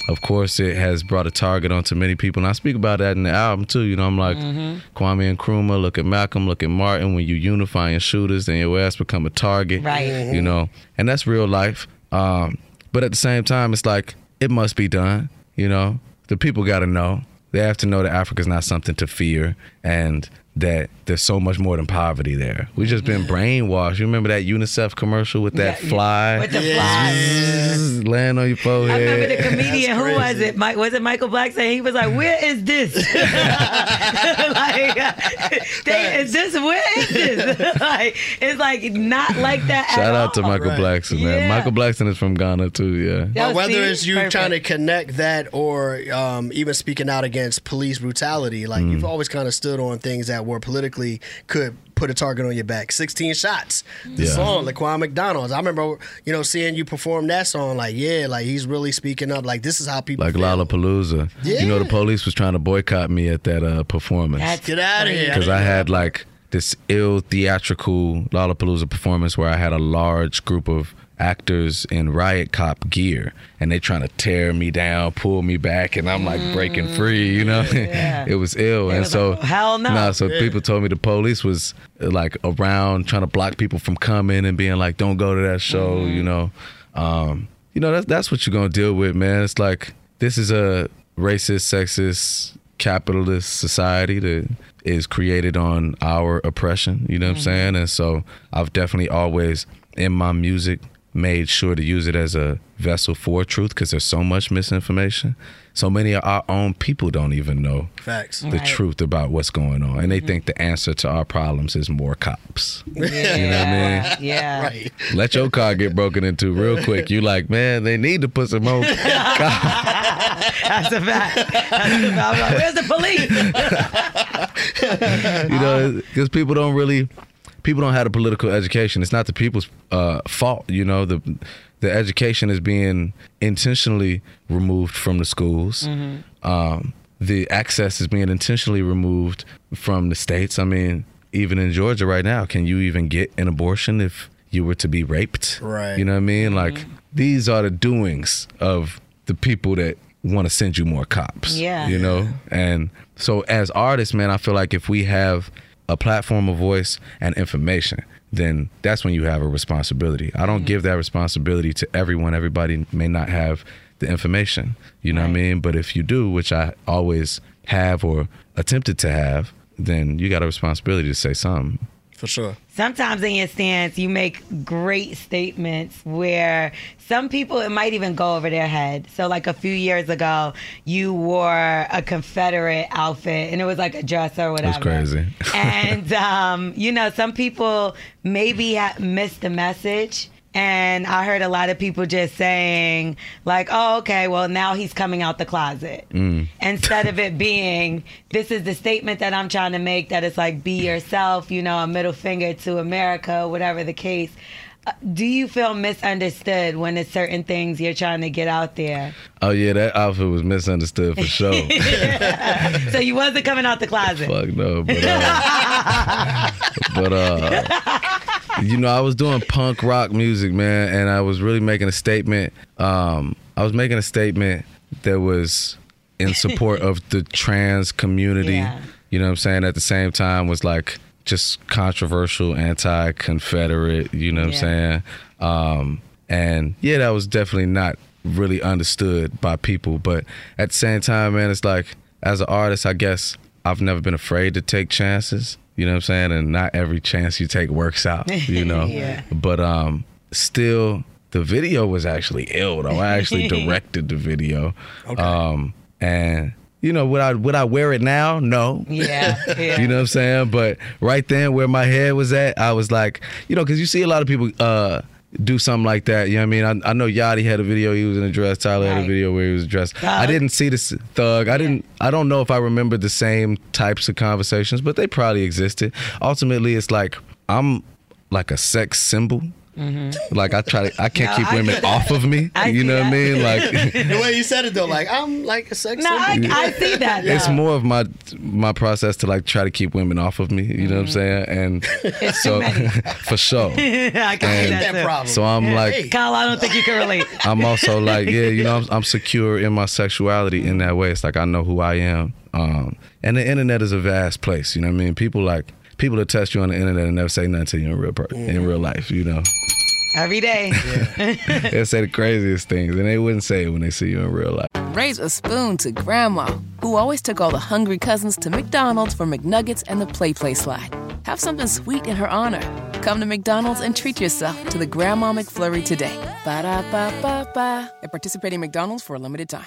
Of course, it has brought a target onto many people. And I speak about that in the album too. You know, I'm like mm-hmm. Kwame and Nkrumah, look at Malcolm, look at Martin. When you unifying shooters, then your ass become a target. Right. You mm-hmm. know, and that's real life. Um, but at the same time, it's like it must be done. You know, the people got to know. They have to know that Africa's not something to fear, and that there's so much more than poverty there. We just been mm-hmm. brainwashed. You remember that UNICEF commercial with that Yeah, fly? With the flies. Zzz, land on your forehead. I remember the comedian. Who was it? Mike, was it Michael Black saying He was like, mm-hmm. "Where is this? like, they, is this? Where is this? like, it's like not like that. Shout at out to. Michael Right. Blackson, man. Yeah. Michael Blackson is from Ghana too. Yeah. That But was- whether it's you Perfect. trying to connect that or um, even speaking out against police brutality, like you've mm. always kind of stood on things that were politically could put a target on your back. 16 shots. The Yeah. song, Laquan McDonald's. I remember, you know, seeing you perform that song. Like, yeah, like he's really speaking up. Like, this is how people Like feel. Lollapalooza. You know, the police was trying to boycott me at that uh, performance. That's Get out of here. because I had like this ill theatrical Lollapalooza performance where I had a large group of actors in riot cop gear and they trying to tear me down pull me back and i'm like breaking free you know? Mm, it was ill and was so like, hell no. nah, so people told me the police was like around trying to block people from coming and being like don't go to that show mm-hmm. you know? Um, you know that's that's what you're gonna deal with man. It's like this is a racist sexist capitalist society that is created on our oppression you know what i'm mm-hmm. saying? And so i've definitely always in my music made sure to use it as a vessel for truth because there's so much misinformation so many of our own people don't even know Facts. the truth about what's going on and they mm-hmm. think the answer to our problems is more cops Yeah. you know what i mean Yeah. Right. let your car get broken into real quick. You like, man, they need to put some more. That's a fact. That's a fact. Like, Where's the police? you know, because people don't really, people don't have a political education. It's not the people's uh, fault. You know, the the education is being intentionally removed from the schools. Um, the access is being intentionally removed from the states. I mean, even in Georgia right now, can you even get an abortion if you were to be raped? Right. You know what I mean? Like these are the doings of the people that want to send you more cops. Yeah. You know? And so as artists, man, I feel like if we have a platform of voice and information, then that's when you have a responsibility. I don't mm-hmm. give that responsibility to everyone. Everybody may not have the information. You know what I mean? But if you do, which I always have or attempted to have, then you got a responsibility to say something. For sure. Sometimes in your stance, you make great statements where some people, it might even go over their head. So, like a few years ago, you wore a Confederate outfit and it was like a dress or whatever. crazy. and, um, you know, some people maybe missed the message. And I heard a lot of people just saying, like, oh, okay, well, now he's coming out the closet. Instead of it being, this is the statement that I'm trying to make that it's like, be yourself, you know, a middle finger to America, whatever the case. Uh, Do you feel misunderstood when it's certain things you're trying to get out there? Oh yeah, that outfit was misunderstood for sure. So you wasn't coming out the closet. Fuck no, but uh, but uh, you know, I was doing punk rock music, man, and I was really making a statement. Um, I was making a statement that was in support of the trans community. Yeah. You know what I'm saying? At the same time, was like just controversial, anti-Confederate. You know what Yeah. I'm saying? Um, and yeah, that was definitely not really understood by people. But at the same time, man, it's like as an artist, I guess I've never been afraid to take chances. You know what I'm saying? And not every chance you take works out. You know. Yeah. But um, still, the video was actually ill. Though I actually directed the video. Okay. Um, and you know, would I would I wear it now? No. Yeah, yeah. You know what I'm saying? But right then, where my head was at, I was like, you know, because you see a lot of people uh, do something like that. You know what I mean? I, I know Yachty had a video. He was in a dress. Tyler had a video where he was dressed. I didn't see this thug. I didn't. I don't know if I remember the same types of conversations, but they probably existed. Ultimately, it's like I'm like a sex symbol. Like I try to, I can't No, keep I women get off of me. I you see know what I mean? Like the way you said it though, like I'm like a sex No, I. I see that. it's more of my my process to like try to keep women off of me. You know what I'm saying? And It's so for sure. I can see And- that, that problem. So I'm like, Kyle, I don't think you can relate. I'm also like, yeah, you know, I'm, I'm secure in my sexuality in that way. It's like I know who I am. Um, and the internet is a vast place. You know what I mean? People like people that test you on the internet and never say nothing to you in real per- in real life. You know, Every day. they say the craziest things, and they wouldn't say it when they see you in real life. Raise a spoon to Grandma, who always took all the hungry cousins to McDonald's for McNuggets and the Play Play slide. Have something sweet in her honor. Come to McDonald's and treat yourself to the Grandma McFlurry today. Ba da ba ba ba. At participating McDonald's for a limited time.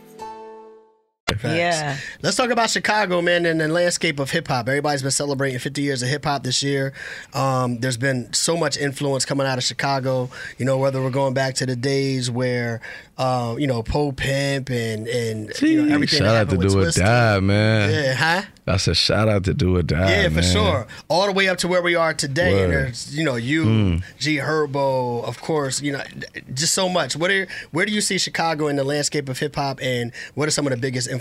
Yeah. Let's talk about Chicago, man, and the landscape of hip hop. Everybody's been celebrating 50 years of hip hop this year. Um, there's been so much influence coming out of Chicago. You know, whether we're going back to the days where, uh, you know, Po Pimp and and you know, everything. Shout that out to happened Do or Die, man. Yeah, huh? I said shout out to Do or Die. Yeah, for man. sure. All the way up to where we are today. And there's, you know, you, Mm. G Herbo, of course, you know, just so much. What are, where do you see Chicago in the landscape of hip hop and what are some of the biggest influences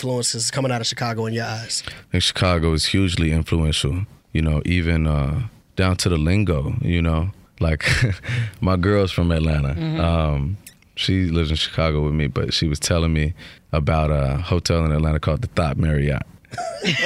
coming out of Chicago in your eyes? I think Chicago is hugely influential. You know, even uh, down to the lingo. You know, like my girl's from Atlanta. Mhm. Um, she lives in Chicago with me, but she was telling me about a hotel in Atlanta called the Thought Marriott. it's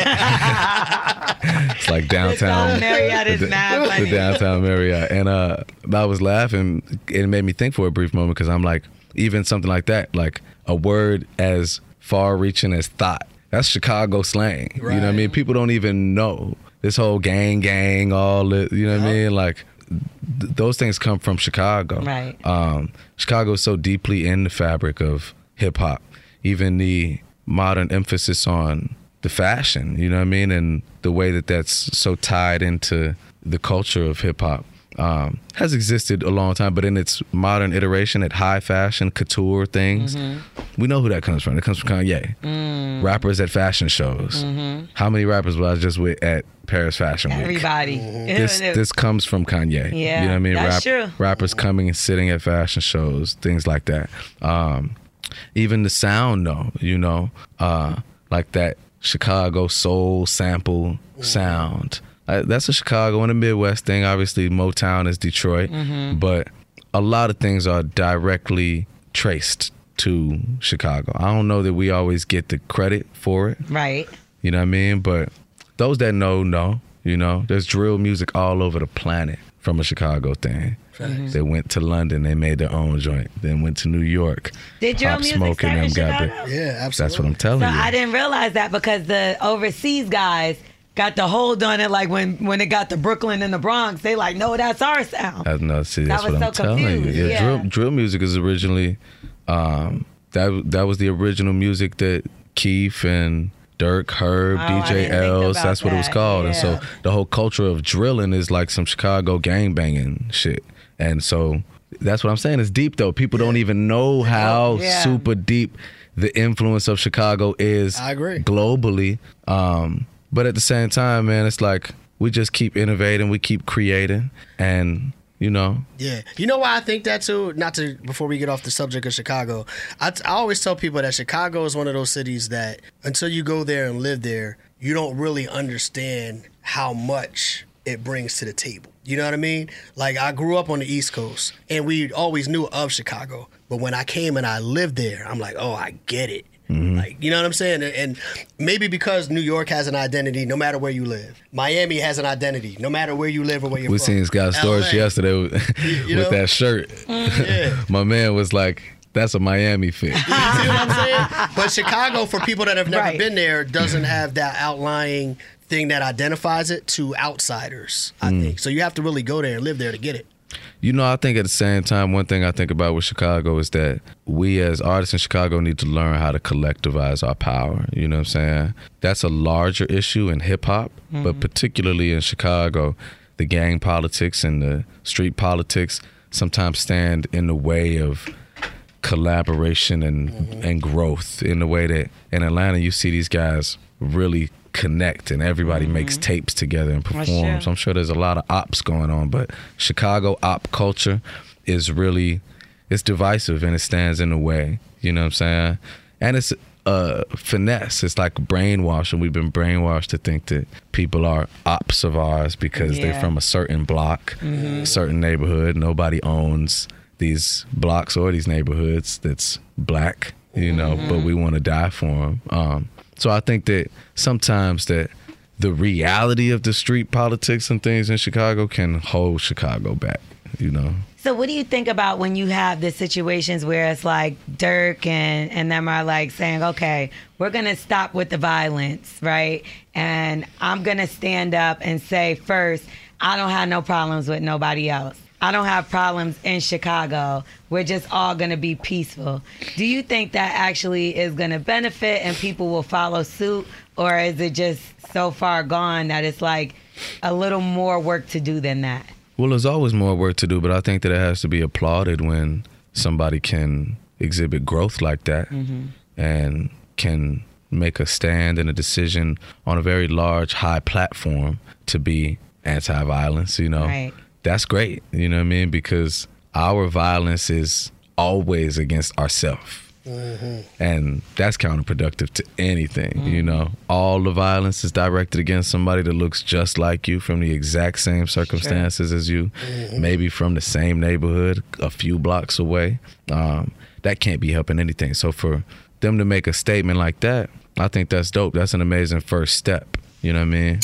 like downtown Thought Marriott is the, mad the downtown Marriott, and uh, I was laughing. It made me think for a brief moment because I'm like, even something like that, like a word as far-reaching as thought. That's Chicago slang. You know what I mean? People don't even know this whole gang, gang, all it. You know what I mean? Like th- those things come from Chicago. Right. Um, Chicago is so deeply in the fabric of hip hop. Even the modern emphasis on the fashion, you know what I mean, and the way that that's so tied into the culture of hip hop um, has existed a long time. But in its modern iteration, at high fashion couture things, we know who that comes from. It comes from Kanye. Mm. Rappers at fashion shows. Mhm. How many rappers was I just with at Paris Fashion Week? Everybody. this this comes from Kanye. Yeah, you know what I mean. that's true. Rappers coming and sitting at fashion shows, things like that. Um, even the sound, though, you know, uh, like that Chicago soul sample sound. Uh, that's a Chicago and a Midwest thing. Obviously, Motown is Detroit, Mhm. but a lot of things are directly traced to Chicago. I don't know that we always get the credit for it. Right. You know what I mean? But those that know, know. You know, there's drill music all over the planet from a Chicago thing. Facts. They went to London, they made their own joint. Then went to New York. Did drill Pop music Smoke start and in them got Chicago? big. Yeah, That's what I'm telling So you. I didn't realize that because the overseas guys got the hold on it. Like when when it got to Brooklyn and the Bronx, they like, no, that's our sound. I know. See, I that's was what I'm so telling confused, you. Yeah, yeah. drill drill music is originally um, that that was the original music that Keef and Durk, Herb, Oh, DJ didn't Els, that's what it was that, called. And so the whole culture of drilling is like some Chicago gang banging shit. And so that's what I'm saying. It's deep though. People don't even know how Yeah. super deep the influence of Chicago is I agree. globally. Um, but at the same time, man, it's like we just keep innovating, we keep creating, and you know, Yeah, you know why I think that too. Not to before we get off the subject of Chicago, I, I always tell people that Chicago is one of those cities that until you go there and live there, you don't really understand how much it brings to the table. You know what I mean? Like I grew up on the East Coast, and we always knew of Chicago, but when I came and I lived there, I'm like, oh, I get it. Like, you know what I'm saying? And- And maybe because New York has an identity no matter where you live. Miami has an identity no matter where you live or where you're we from. seen this guy's stories yesterday with, you with that shirt. Yeah. My man was like, "That's a Miami fit." You see what I'm saying? But Chicago, for people that have never Right. been there, doesn't have that outlying thing that identifies it to outsiders. I Mm. think so. You have to really go there and live there to get it. You know, I think at the same time, one thing I think about with Chicago is that we as artists in Chicago need to learn how to collectivize our power. You know what I'm saying? That's a larger issue in hip hop, but Mhm. particularly in Chicago, the gang politics and the street politics sometimes stand in the way of collaboration and and growth in the way that in Atlanta you see these guys really connect and everybody makes tapes together and performs. I'm sure there's a lot of ops going on, but Chicago op culture is really it's divisive and it stands in the way. You know what I'm saying? And it's uh finesse. It's like brainwashing. We've been brainwashed to think that people are ops of ours because they're from a certain block, Mhm. certain neighborhood. Nobody owns these blocks or these neighborhoods that's black, you know, but we want to die for them. Um, so I think that sometimes that the reality of the street politics and things in Chicago can hold Chicago back, you know. So what do you think about when you have the situations where it's like Durk and, and them are like saying, okay, we're going to stop with the violence, right? And I'm going to stand up and say first, I don't have no problems with nobody else. I don't have problems in Chicago. We're just all going to be peaceful. Do you think that actually is going to benefit and people will follow suit? Or is it just so far gone that it's like a little more work to do than that? Well, there's always more work to do, but I think that it has to be applauded when somebody can exhibit growth like that mm-hmm. and can make a stand and a decision on a very large, high platform to be anti-violence. You know, Right. That's great. You know what I mean? Because our violence is always against ourselves. Mm-hmm. And that's counterproductive to anything, you mm-hmm. know. All the violence is directed against somebody that looks just like you from the exact same circumstances as you, mm-hmm. maybe from the same neighborhood, a few blocks away. Um, that can't be helping anything. So for them to make a statement like that, I think that's dope. That's an amazing first step. You know what I mean?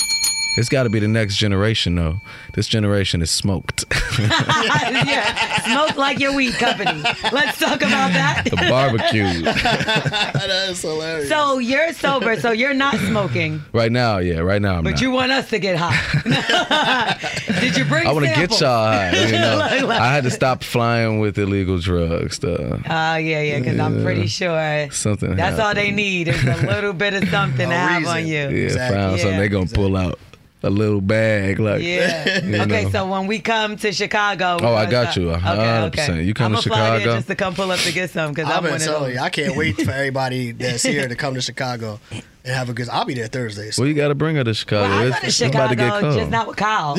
It's got to be the next generation, though. This generation is smoked. yeah, smoke like your weed company. Let's talk about that. the barbecue. that is hilarious. So you're sober, so you're not smoking, Right now, yeah, right now I'm but not. you want us to get high. Did you bring? I want to get y'all high. You know, Like- like- I had to stop flying with illegal drugs. Though. Oh yeah, yeah, because I'm pretty sure Something. that's all they need is a little bit of something to A have reason. on you. Yeah, Exactly. found something. Yeah. They gonna pull out a little bag, like Yeah. you okay, so when we come to Chicago, Oh, I got you, a start- hundred percent. You come I'ma to fly Chicago? just to come pull up to get some because I've I'm been telling you, I can't wait for everybody that's here to come to Chicago and have a good. I'll be there Thursday. So. well, you got to bring her to Chicago. Well, I it's, go to it's about to get cold. just not with Kyle.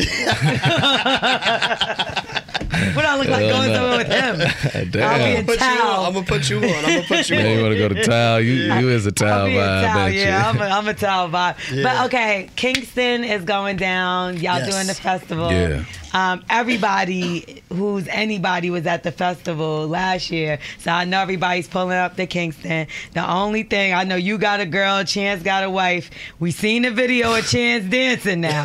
what do I look like Hell going no. somewhere with him? Damn. I'll be I'm in gonna put you on. towel. I'm gonna put you on. I'm gonna put you Yeah, you want to go to Towel? You you is a I'll Towel be in vibe, towel, yeah, you? I'm a, I'm a towel vibe. Yeah. But okay, Kingston is going down. Y'all Yes. doing the festival. Yeah. Um, everybody who's anybody was at the festival last year, so I know everybody's pulling up to Kingston. The only thing I know, you got a girl, Chance got a wife. We seen the video of Chance dancing now.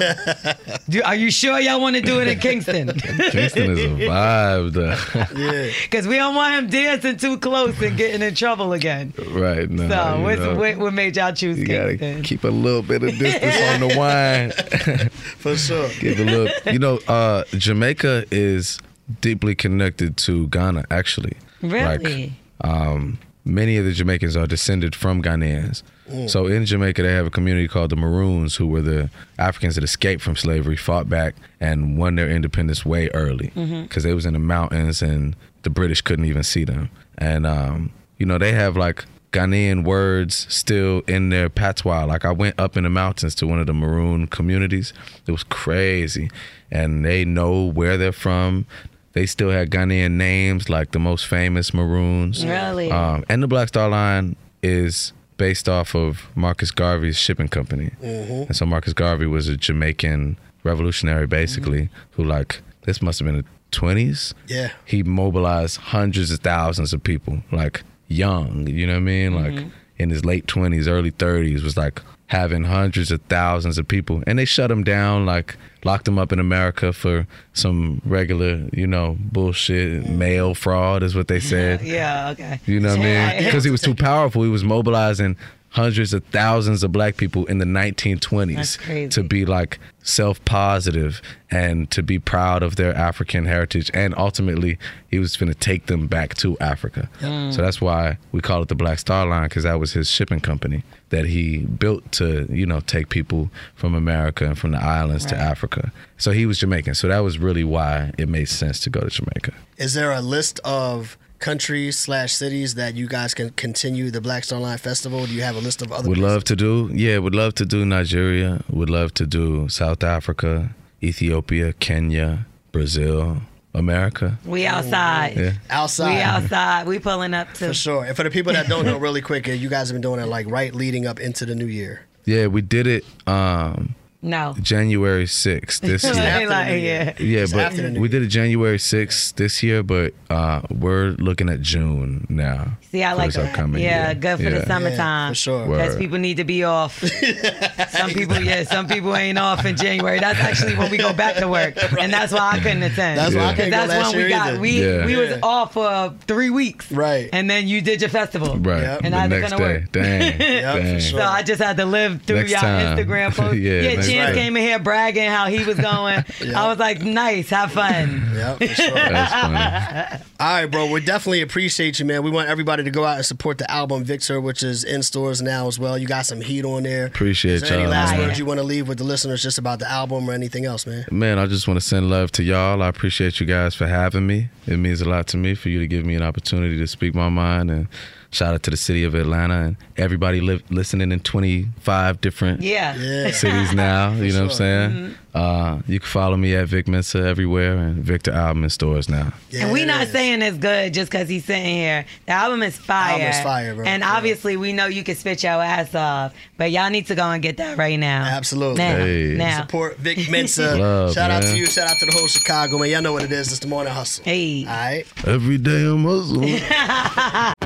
Do, are you sure y'all want to do it in Kingston? Kingston is a vibe, though. Yeah. Because we don't want him dancing too close and getting in trouble again. right now. So, you what's, know, what, what made y'all choose you gotta keep a little bit of distance on the wine. For sure. Give a little. You know, uh, Jamaica is deeply connected to Ghana. Actually, Really? Like, um, many of the Jamaicans are descended from Ghanaians. So in Jamaica, they have a community called the Maroons, who were the Africans that escaped from slavery, fought back, and won their independence way early because they was in the mountains and the British couldn't even see them. And um, you know, they have like Ghanaian words still in their patois. Like I went up in the mountains to one of the Maroon communities. It was crazy, and they know where they're from. They still had Ghanaian names like the most famous Maroons. Really? Um, and the Black Star Line is based off of Marcus Garvey's shipping company. And so Marcus Garvey was a Jamaican revolutionary, basically, who like this must have been the twenties. Yeah. He mobilized hundreds of thousands of people, like young. You know what I mean? Like mm-hmm. in his late twenties, early thirties, was like having hundreds of thousands of people, and they shut him down, like locked him up in America for some regular, you know, bullshit, mail fraud is what they said. yeah, okay. You know what I mean? Because he was too powerful. He was mobilizing hundreds of thousands of black people in the 1920s to be like self-positive and to be proud of their African heritage. And ultimately, he was going to take them back to Africa. Hmm. So that's why we call it the Black Star Line because that was his shipping company that he built to, you know, take people from America and from the islands to Africa. So he was Jamaican. So that was really why it made sense to go to Jamaica. Is there a list of countries slash cities that you guys can continue the Black Star Line Festival? Do you have a list of other? Would places? love to do, yeah, would love to do Nigeria, would love to do South Africa, Ethiopia, Kenya, Brazil, America. We outside. Yeah. outside. We outside. We pulling up to. For sure. And for the people that don't know, really quick, you guys have been doing it like right leading up into the new year. Yeah, we did it um No. January 6th this year. after like, new yeah. year. Yeah, It's after the but we did it January 6th this year, but uh we're looking at June now. See, I like this that. upcoming Yeah, year. good for Yeah. the summertime. for sure. Because people need to be off. some people, yeah, some people ain't off in January. That's actually when we go back to work, and that's why I couldn't attend. That's why I couldn't go that's when we got either. we Yeah. we was off for three weeks, Right. And then you did your festival, Right. Yep. And the I was next gonna day. work. Dang. Yep, for dang. sure. So I just had to live through Next y'all time. Instagram posts. Yeah, yeah next Thanks, Chance right. came in here bragging how he was going. I was like, nice, have fun. Yeah, for sure. All right, bro. We definitely appreciate you, man. We want everybody to go out and support the album Victor, which is in stores now as well. You got some heat on there. Appreciate Is there any y'all, last words you want to leave with the listeners just about the album or anything else, man? Man, I just want to send love to y'all. I appreciate you guys for having me. It means a lot to me for you to give me an opportunity to speak my mind. And shout out to the city of Atlanta and everybody li- listening in 25 different Yeah. Yeah. cities now. You know what I'm sure. saying? Mhm. Uh, you can follow me at Vic Mensa everywhere and Victor Album in stores now. and we're not saying it's good just because he's sitting here. The album is fire. Album is fire, bro. And obviously, we know you can spit your ass off, but y'all need to go and get that right now. Absolutely. Now. Hey. now. Support Vic Mensa. Love, Shout out to you. Shout out to the whole Chicago, man. Y'all know what it is. It's the morning hustle. Hey. All right. Every day I'm hustling.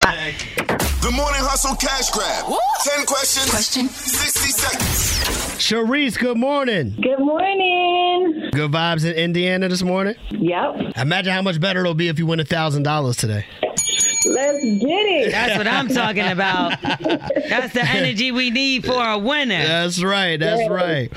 The morning hustle cash grab. Ten questions. Question. Sixty seconds. Sharice, good morning. Good morning. Good vibes in Indiana this morning? Yep. Imagine how much better it'll be if you win a $1,000 today. Let's get it. That's what I'm talking about. That's the energy we need for a winner. That's right. That's right.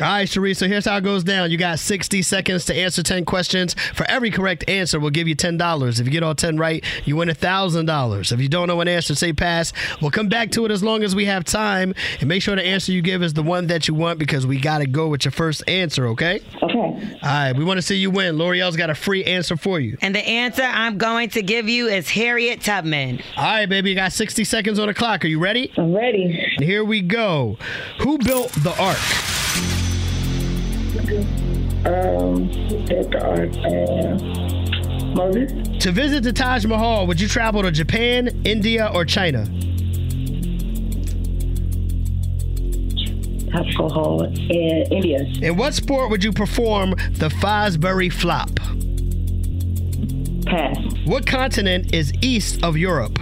All right, Sharice. So here's how it goes down. You got 60 seconds to answer 10 questions. For every correct answer, we'll give you $10. If you get all 10 right, you win $1,000. If you don't know an answer, say pass. We'll come back to it as long as we have time. And make sure the answer you give is the one that you want because we got to go with your first answer, okay? Okay. All right. We want to see you win. Lore'l's got a free answer for you. And the answer I'm going to give you is Harriet Tubman. All right, baby. You got 60 seconds on the clock. Are you ready? I'm ready. And here we go. Who built the ark? Um, at the art. Uh, Moses. To visit the Taj Mahal, would you travel to Japan, India, or China? Alcohol in India. In what sport would you perform the Fosbury Flop? Pass. What continent is east of Europe?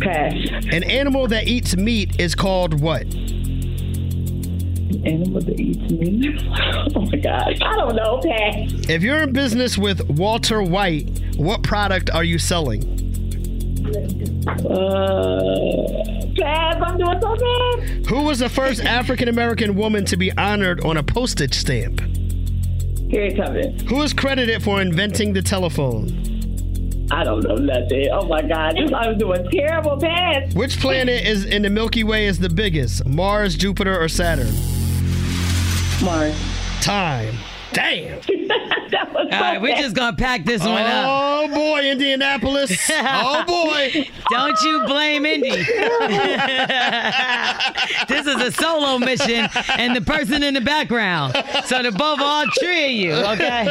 Pass. An animal that eats meat is called what? An animal that eats meat. Oh my God. I don't know. Pass. If you're in business with Walter White, what product are you selling? Uh, pass. I'm doing so bad. Who was the first African American woman to be honored on a postage stamp? Harriet Tubman. Who is credited for inventing the telephone? I don't know nothing. Oh my God. This I was doing terrible. Pass. Which planet is in the Milky Way is the biggest? Mars, Jupiter, or Saturn? Mars. Time. Damn. that was All right, we're just going to pack this one up. Oh boy, Indianapolis. Oh boy. Don't you blame Indy. this is a solo mission and the person in the background. So the both all three of you, okay?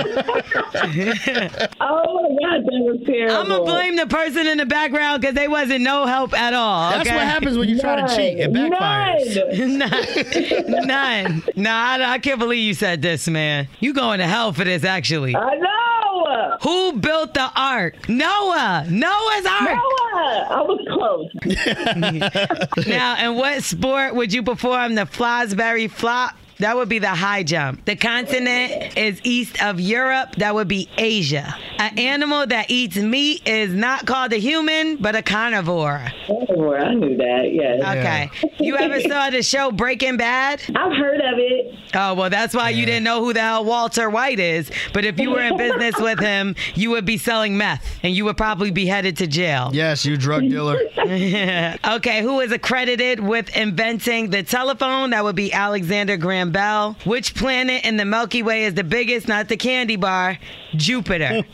Oh my God. That was terrible. I'm going to blame the person in the background because they wasn't no help at all. That's what happens when you try to cheat. It backfires. None. None. Nah, I, I can't believe you said this, man. You going to hell for this, actually. I know. Who built the ark? Noah. Noah's ark. Noah. I was close. now, in what sport would you perform the Fosbury flop? That would be the high jump. The continent is east of Europe. That would be Asia. An animal that eats meat is not called a human, but a carnivore. Carnivore. I knew that. Yes. Okay. You ever saw the show Breaking Bad? I've heard of it. Oh, well, that's why you didn't know who the hell Walter White is. But if you were in business with him, you would be selling meth and you would probably be headed to jail. Yes, you drug dealer. okay, who is accredited with inventing the telephone? That would be Alexander Graham Bell. Which planet in the Milky Way is the biggest? Not the candy bar, Jupiter.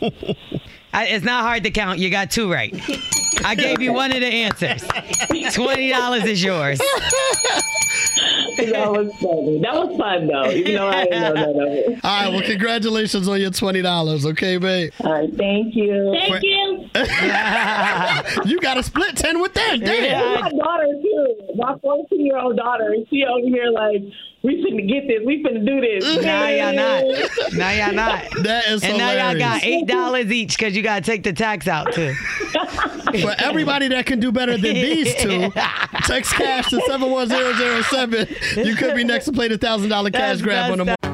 I, it's not hard to count. You got two right. I gave you one of the answers. Twenty dollars is yours. that was funny. That was fun though. Even though I didn't know none of it. All right, well, congratulations on your $20, okay, babe? All right, thank you. Thank you. you got to split ten with them. Damn. My daughter too. My 14 year old daughter, she over here like, we finna get this. We finna do this. Now y'all not. Now y'all not. That is And now y'all got eight dollars each because you gotta take the tax out too. For everybody that can do better than these two, text cash to 71007. You could be next to play the $1,000 cash grab on the morning.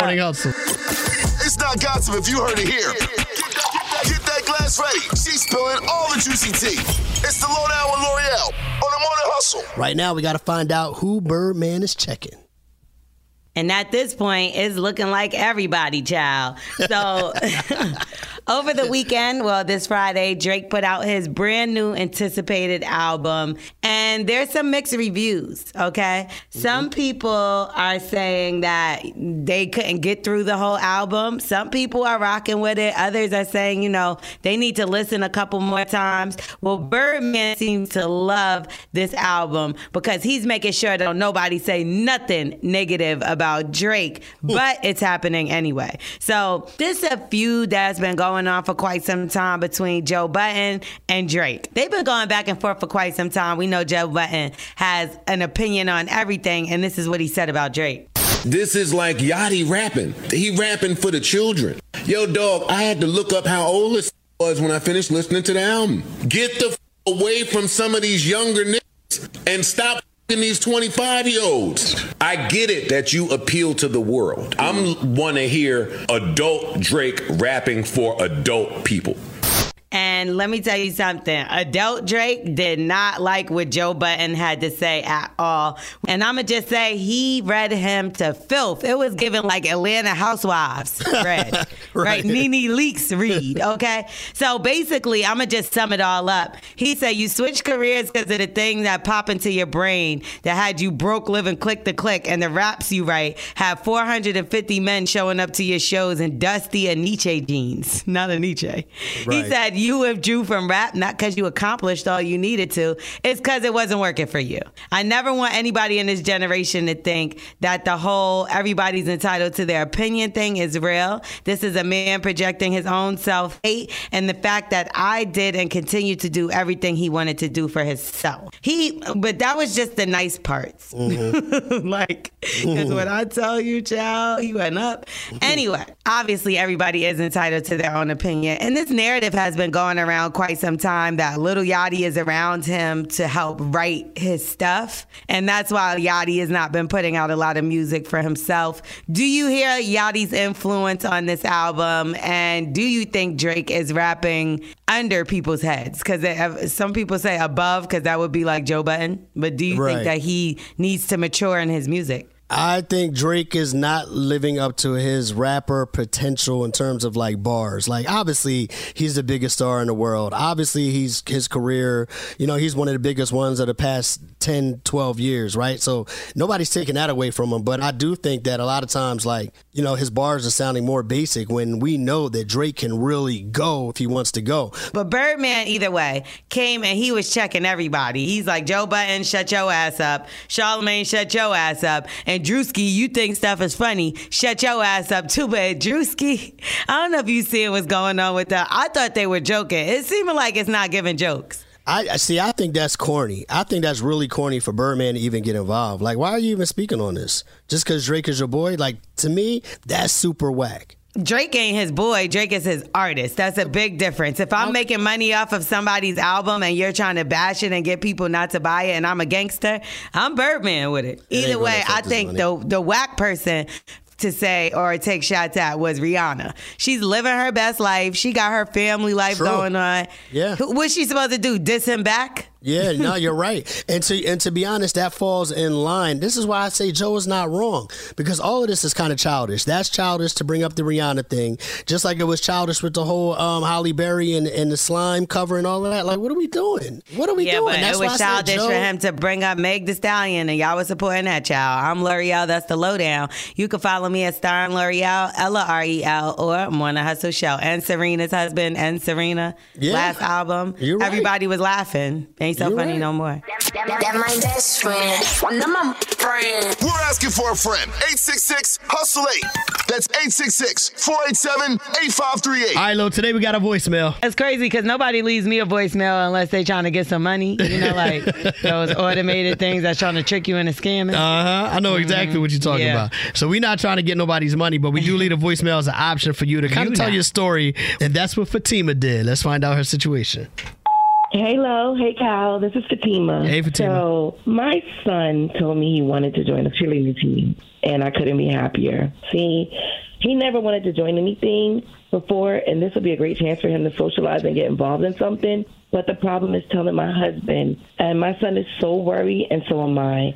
Morning hustle. It's not gossip if you heard it here. Get that glass ready. She's spilling all the juicy tea. It's the lowdown with Lore'l on the morning hustle. Right now, we got to find out who Birdman is checking. And at this point, it's looking like everybody, child. So, over the weekend, well, this Friday, Drake put out his brand new anticipated album, and there's some mixed reviews, okay? Some mm-hmm. people are saying that they couldn't get through the whole album. Some people are rocking with it. Others are saying, you know, they need to listen a couple more times. Well, Birdman seems to love this album because he's making sure that nobody say nothing negative about Drake, hmm. but it's happening anyway. So this is a feud that's been going on for quite some time between Joe Budden and Drake. They've been going back and forth for quite some time. We know Joe Budden has an opinion on everything, and this is what he said about Drake. This is like Yachty rapping. He rapping for the children. Yo, dog, I had to look up how old this was when I finished listening to the album. Get the f- away from some of these younger niggas and stop f***ing these 25 year olds. I get it that you appeal to the world. I'm want to hear adult Drake rapping for adult people. And let me tell you something. Adult Drake did not like what Joe Budden had to say at all. And I'm going to just say he read him to filth. It was given like Atlanta Housewives read. right. Right. NeNe Leakes read. Okay. So basically, I'm going to just sum it all up. He said you switch careers because of the thing that pop into your brain that had you broke living click to click. And the raps you write have 450 men showing up to your shows in dusty and Nietzsche jeans. Not a Nietzsche. He said you withdrew from rap not because you accomplished all you needed to. It's because it wasn't working for you. I never want anybody in this generation to think that the whole everybody's entitled to their opinion thing is real. This is a man projecting his own self hate and the fact that I did and continue to do everything he wanted to do for himself. He, but that was just the nice parts. Mm-hmm. like, because mm-hmm. when I tell you, child, he went up. Mm-hmm. Anyway, obviously, everybody is entitled to their own opinion. And this narrative has been going around quite some time that Lil Yachty is around him to help write his stuff. And that's why Yachty has not been putting out a lot of music for himself. Do you hear Yachty's influence on this album? And do you think Drake is rapping under people's heads? Because some people say above, because that would be like Joe Budden. But do you Right. think that he needs to mature in his music? I think Drake is not living up to his rapper potential in terms of like bars. Like obviously he's the biggest star in the world. Obviously he's his career, you know, he's one of the biggest ones of the past 10, 12 years, right? So nobody's taking that away from him, but I do think that a lot of times like, you know, his bars are sounding more basic when we know that Drake can really go if he wants to go. But Birdman, either way, came and he was checking everybody. He's like, Joe Budden, shut your ass up. Charlemagne, shut your ass up. And Drewski, you think stuff is funny. Shut your ass up too. But Drewski, I don't know if you see what's going on with that. I thought they were joking. It seemed like it's not giving jokes. I I- see. I think that's corny. I think that's really corny for Birdman to even get involved. Like, why are you even speaking on this? Just because Drake is your boy? Like, to me, that's super whack. Drake ain't his boy. Drake is his artist. That's a big difference. If I'm making money off of somebody's album and you're trying to bash it and get people not to buy it, and I'm a gangster, I'm Birdman with it. Either gonna way, I affect his think the the whack person to say or take shots at was Rihanna. She's living her best life. She got her family life True. going on. Yeah. What's she supposed to do? Diss him back? Yeah, no, you're right. And to and to be honest, that falls in line. This is why I say Joe is not wrong because all of this is kind of childish. That's childish to bring up the Rihanna thing, just like it was childish with the whole um, Halle Berry and, and the slime cover and all of that. Like, what are we doing? What are we yeah, doing? but That's it was childish Joe- for him to bring up Meg The Stallion, and y'all was supporting that child. I'm Lore'l. That's the lowdown. You can follow me at Star and Lore'l, Ella R E L, or Morning Hustle Show, and Serena's husband and Serena. Yeah. Last album, right. everybody was laughing. Ain't so You're funny right. no more. That my best friend. Them my friend. We're asking for a friend. 866 Hustle 8. That's 866 487 8538. All right, Lo, today we got a voicemail. It's crazy because nobody leaves me a voicemail unless they trying to get some money. You know, like those automated things that's trying to trick you into scamming. Uh huh. I know exactly what you're talking Yeah. about. So we're not trying to get nobody's money, but we do leave a voicemail as an option for you to kind You of tell not. your story, and that's what Fatima did. Let's find out her situation. Hey, Lo. Hey, Kyle. This is Fatima. Hey, Fatima. So, my son told me he wanted to join the cheerleading team, and I couldn't be happier. See, he never wanted to join anything before, and this would be a great chance for him to socialize and get involved in something. But the problem is telling my husband, and my son is so worried, and so am I.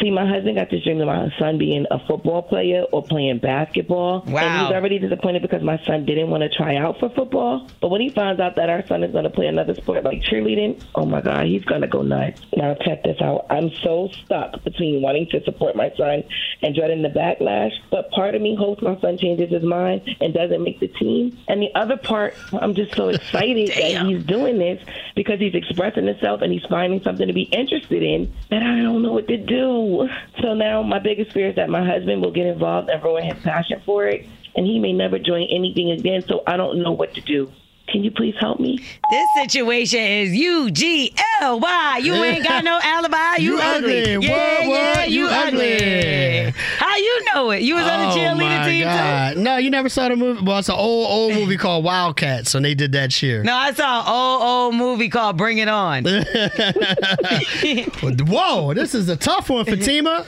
See, my husband got this dream of my son being a football player or playing basketball. And Wow. he's already disappointed because my son didn't want to try out for football. But when he finds out that our son is going to play another sport like cheerleading, oh my God, he's going to go nuts. Now, check this out. I'm so stuck between wanting to support my son and dreading the backlash. But part of me hopes my son changes his mind and doesn't make the team. And the other part, I'm just so excited that he's doing this because he's expressing himself and he's finding something to be interested in that I don't know what to do. So now my biggest fear is that my husband will get involved and ruin his passion for it, and he may never join anything again. So I don't know what to do. Can you please help me? This situation is U G L Y. You ain't got no alibi. You, You ugly. ugly. Yeah, What, what? yeah, you, You ugly. ugly. How you know it? You was on the oh cheerleader team too. No, you never saw the movie. Well, it's an old old movie called Wildcats, and they did that cheer. No, I saw an old old movie called Bring It On. Whoa, this is a tough one, Fatima.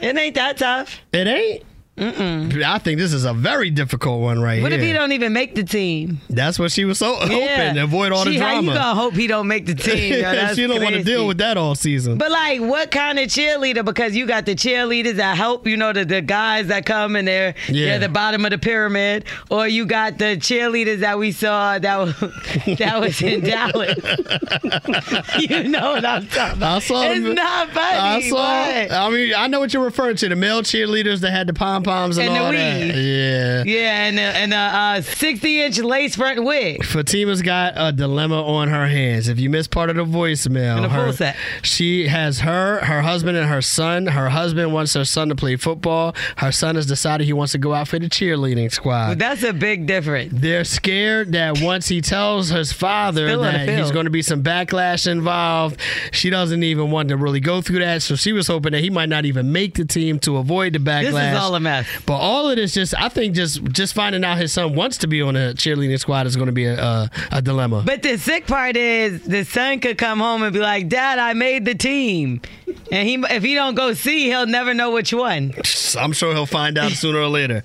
it ain't that tough. It ain't. Mm-mm. I think this is a very difficult one right What here. What if he don't even make the team? That's what she was so hoping to avoid all the She- How you drama. gonna hope he don't make the team? yo? She don't want to deal with that all season. But like, what kind of cheerleader? Because you got the cheerleaders that help, you know, the, the guys that come and they're Yeah. they're the bottom of the pyramid, or you got the cheerleaders that we saw that was that was in Dallas. you know what I'm talking about? I saw It's not funny. I saw. what? I mean, I know what you're referring to. The male cheerleaders that had the pom pom poms and, And the all weave. that. Yeah. Yeah, and a, and a uh, 60 inch lace front wig. Fatima's got a dilemma on her hands. If you missed part of the voicemail, her- set. she has her, her husband, and her son. Her husband wants her son to play football. Her son has decided he wants to go out for the cheerleading squad. But that's a big difference. They're scared that once he tells his father Still that he's going to be some backlash involved, she doesn't even want to really go through that. So she was hoping that he might not even make the team to avoid the backlash. This is all a mess. But all of this, just I think, just just finding out his son wants to be on a cheerleading squad is going to be a, a, a dilemma. But the sick part is the son could come home and be like, "Dad, I made the team," and he if he don't go see, he'll never know which one. I'm sure he'll find out sooner or later.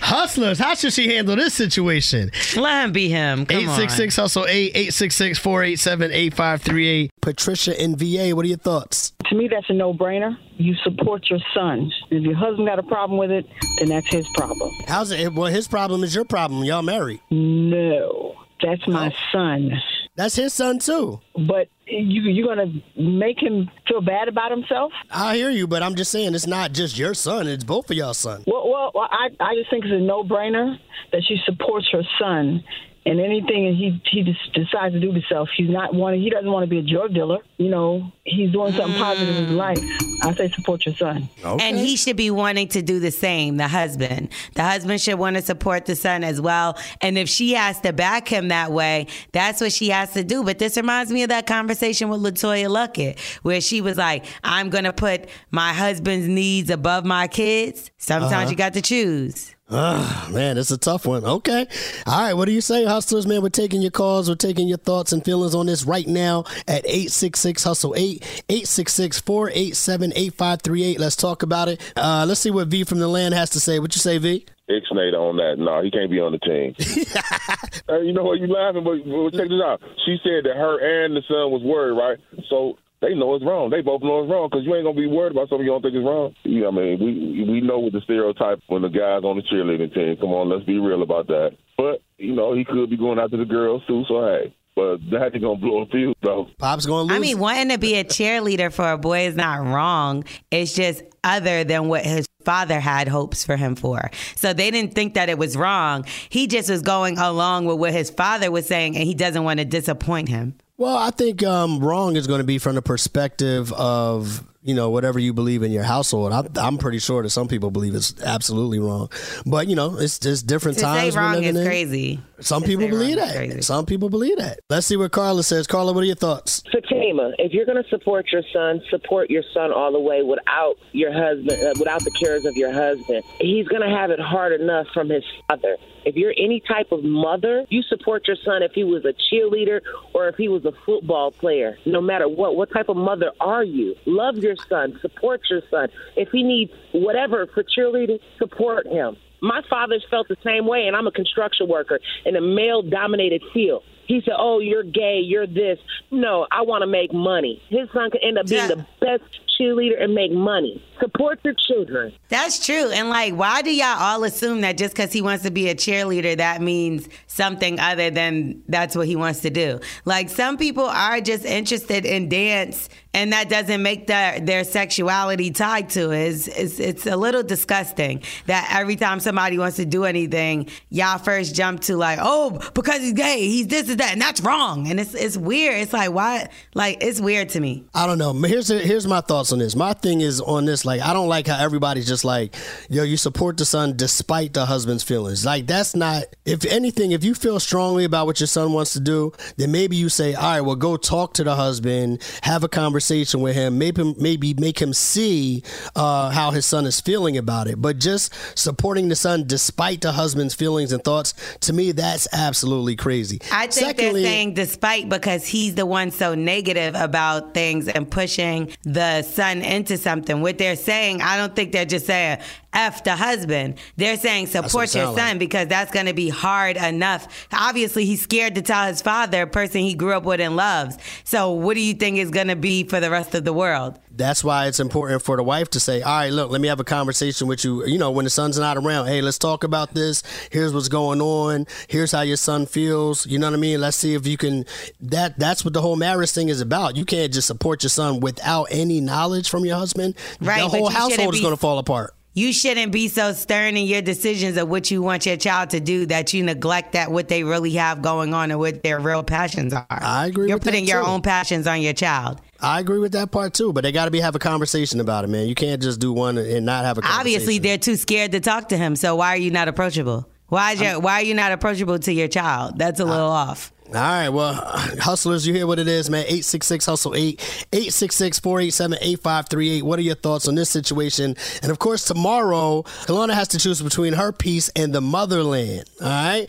Hustlers, how should she handle this situation? Let him be him. Come on. 866 Hustle 8 866 487 8538. Patricia in VA, what are your thoughts? To me, that's a no-brainer. You support your son. If your husband got a problem with it, then that's his problem. How's it? Well, his problem is your problem. Y'all married. No, that's my oh. son. That's his son too. But you you're gonna make him feel bad about himself? I hear you, but I'm just saying it's not just your son; it's both of y'all son. Well, well, well I I just think it's a no-brainer that she supports her son. And anything he he just decides to do himself, he's not wanting. He doesn't want to be a drug dealer. You know, he's doing something positive in his life. I say support your son. And he should be wanting to do the same, the husband. The husband should want to support the son as well. And if she has to back him that way, that's what she has to do. But this reminds me of that conversation with LeToya Luckett, where she was like, I'm going to put my husband's needs above my kids. Sometimes Uh-huh. you got to choose. Ah, man, it's a tough one. Okay. All right. What do you say, hustlers, man? We're taking your calls. We're taking your thoughts and feelings on this right now at 866 Hustle 8, 866 487 8538. Let's talk about it. Uh, let's see what V from the land has to say. What you say, V? Ixnay on that. No, he can't be on the team. uh, you know what? You laughing, but, but check this out. She said that her and the son was worried, right? So they know it's wrong. They both know it's wrong because you ain't gonna be worried about something you don't think is wrong. You know, what I mean, we we know what the stereotype when the guys on the cheerleading team. Come on, let's be real about that. But you know, he could be going after the girls too. So hey. But that ain't gonna blow a fuse though. Pop's going to lose. I mean, wanting to be a cheerleader for a boy is not wrong. It's just other than what his father had hopes for him for. So they didn't think that it was wrong. He just was going along with what his father was saying, and he doesn't want to disappoint him. Well, I think um, wrong is going to be from the perspective of you know whatever you believe in your household. I, I'm pretty sure that some people believe it's absolutely wrong, but you know it's just different To times. we're wrong is in. crazy. Some To people believe that. Some people believe that. Let's see what Carla says. Carla, what are your thoughts? Fatima, if you're going to support your son, support your son all the way without your husband, uh, without the cares of your husband. He's going to have it hard enough from his father. If you're any type of mother, you support your son if he was a cheerleader or if he was a football player. No matter what, what type of mother are you? Love your son, support your son. If he needs whatever for cheerleading, support him. My father's felt the same way, and I'm a construction worker in a male dominated field. He said, Oh, you're gay, you're this. No, I want to make money. His son could end up being the best cheerleader and make money. Support your children. That's true. And like, why do y'all all assume that just because he wants to be a cheerleader, that means something other than that's what he wants to do? Like, some people are just interested in dance, and that doesn't make their their sexuality tied to it. It's, it's, it's a little disgusting that every time somebody wants to do anything, y'all first jump to like, oh, because he's gay, he's this and that, and that's wrong. And it's it's weird. It's like, why? Like, it's weird to me. I don't know. Here's here's my thoughts on this. My thing is on this. Like, I don't like how everybody's just like, yo, you support the son despite the husband's feelings. Like, that's not. If anything, if you feel strongly about what your son wants to do, then maybe you say, all right, well, go talk to the husband, have a conversation with him, maybe maybe make him see uh, how his son is feeling about it. But just supporting the son despite the husband's feelings and thoughts, to me, that's absolutely crazy. I think they're saying despite because he's the one so negative about things and pushing the son into something. What they're saying, I don't think they're just saying F the husband. They're saying support your son like. because that's going to be hard enough. Obviously, he's scared to tell his father, a person he grew up with and loves. So, what do you think is going to be for the rest of the world? That's why it's important for the wife to say, "All right, look, let me have a conversation with you. You know, when the son's not around, hey, let's talk about this. Here's what's going on. Here's how your son feels. You know what I mean? Let's see if you can. That that's what the whole marriage thing is about. You can't just support your son without any knowledge from your husband. Right, the whole household is going to fall apart. You shouldn't be so stern in your decisions of what you want your child to do that you neglect that what they really have going on and what their real passions are. I agree. You're putting your own passions on your child. I agree with that part too, but they got to be have a conversation about it, man. You can't just do one and not have a conversation. Obviously, they're too scared to talk to him. So why are you not approachable? Why is your, why are you not approachable to your child? That's a little off. All right, well, hustlers, you hear what it is, man. 866 Hustle 8, 866 487 8538. What are your thoughts on this situation? And of course, tomorrow, Ilana has to choose between her peace and the motherland. All right?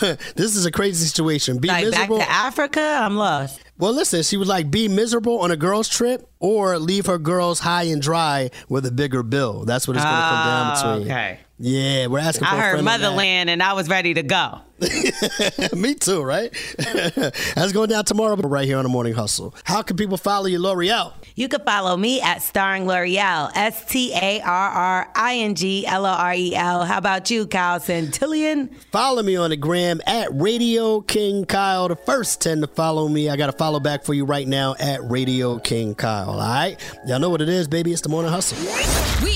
this is a crazy situation. Be Like miserable. back to Africa, I'm lost. well, listen, she would like, be miserable on a girl's trip or leave her girls high and dry with a bigger bill. That's what it's going to come down ah, Oh, between. okay. Yeah, we're asking for I a heard friend on that. motherland and I was ready to go. Me too, right? That's going down tomorrow, but right here on the Morning Hustle. How can people follow you, Lore'l? You can follow me at Starring Lore'l, S T A R R I N G L O R E L. How about you, Kyle Santillian? Follow me on the gram at Radio King Kyle. The first 10 to follow me. I got a follow back for you right now at Radio King Kyle. All right? Y'all know what it is, baby. It's the Morning Hustle. We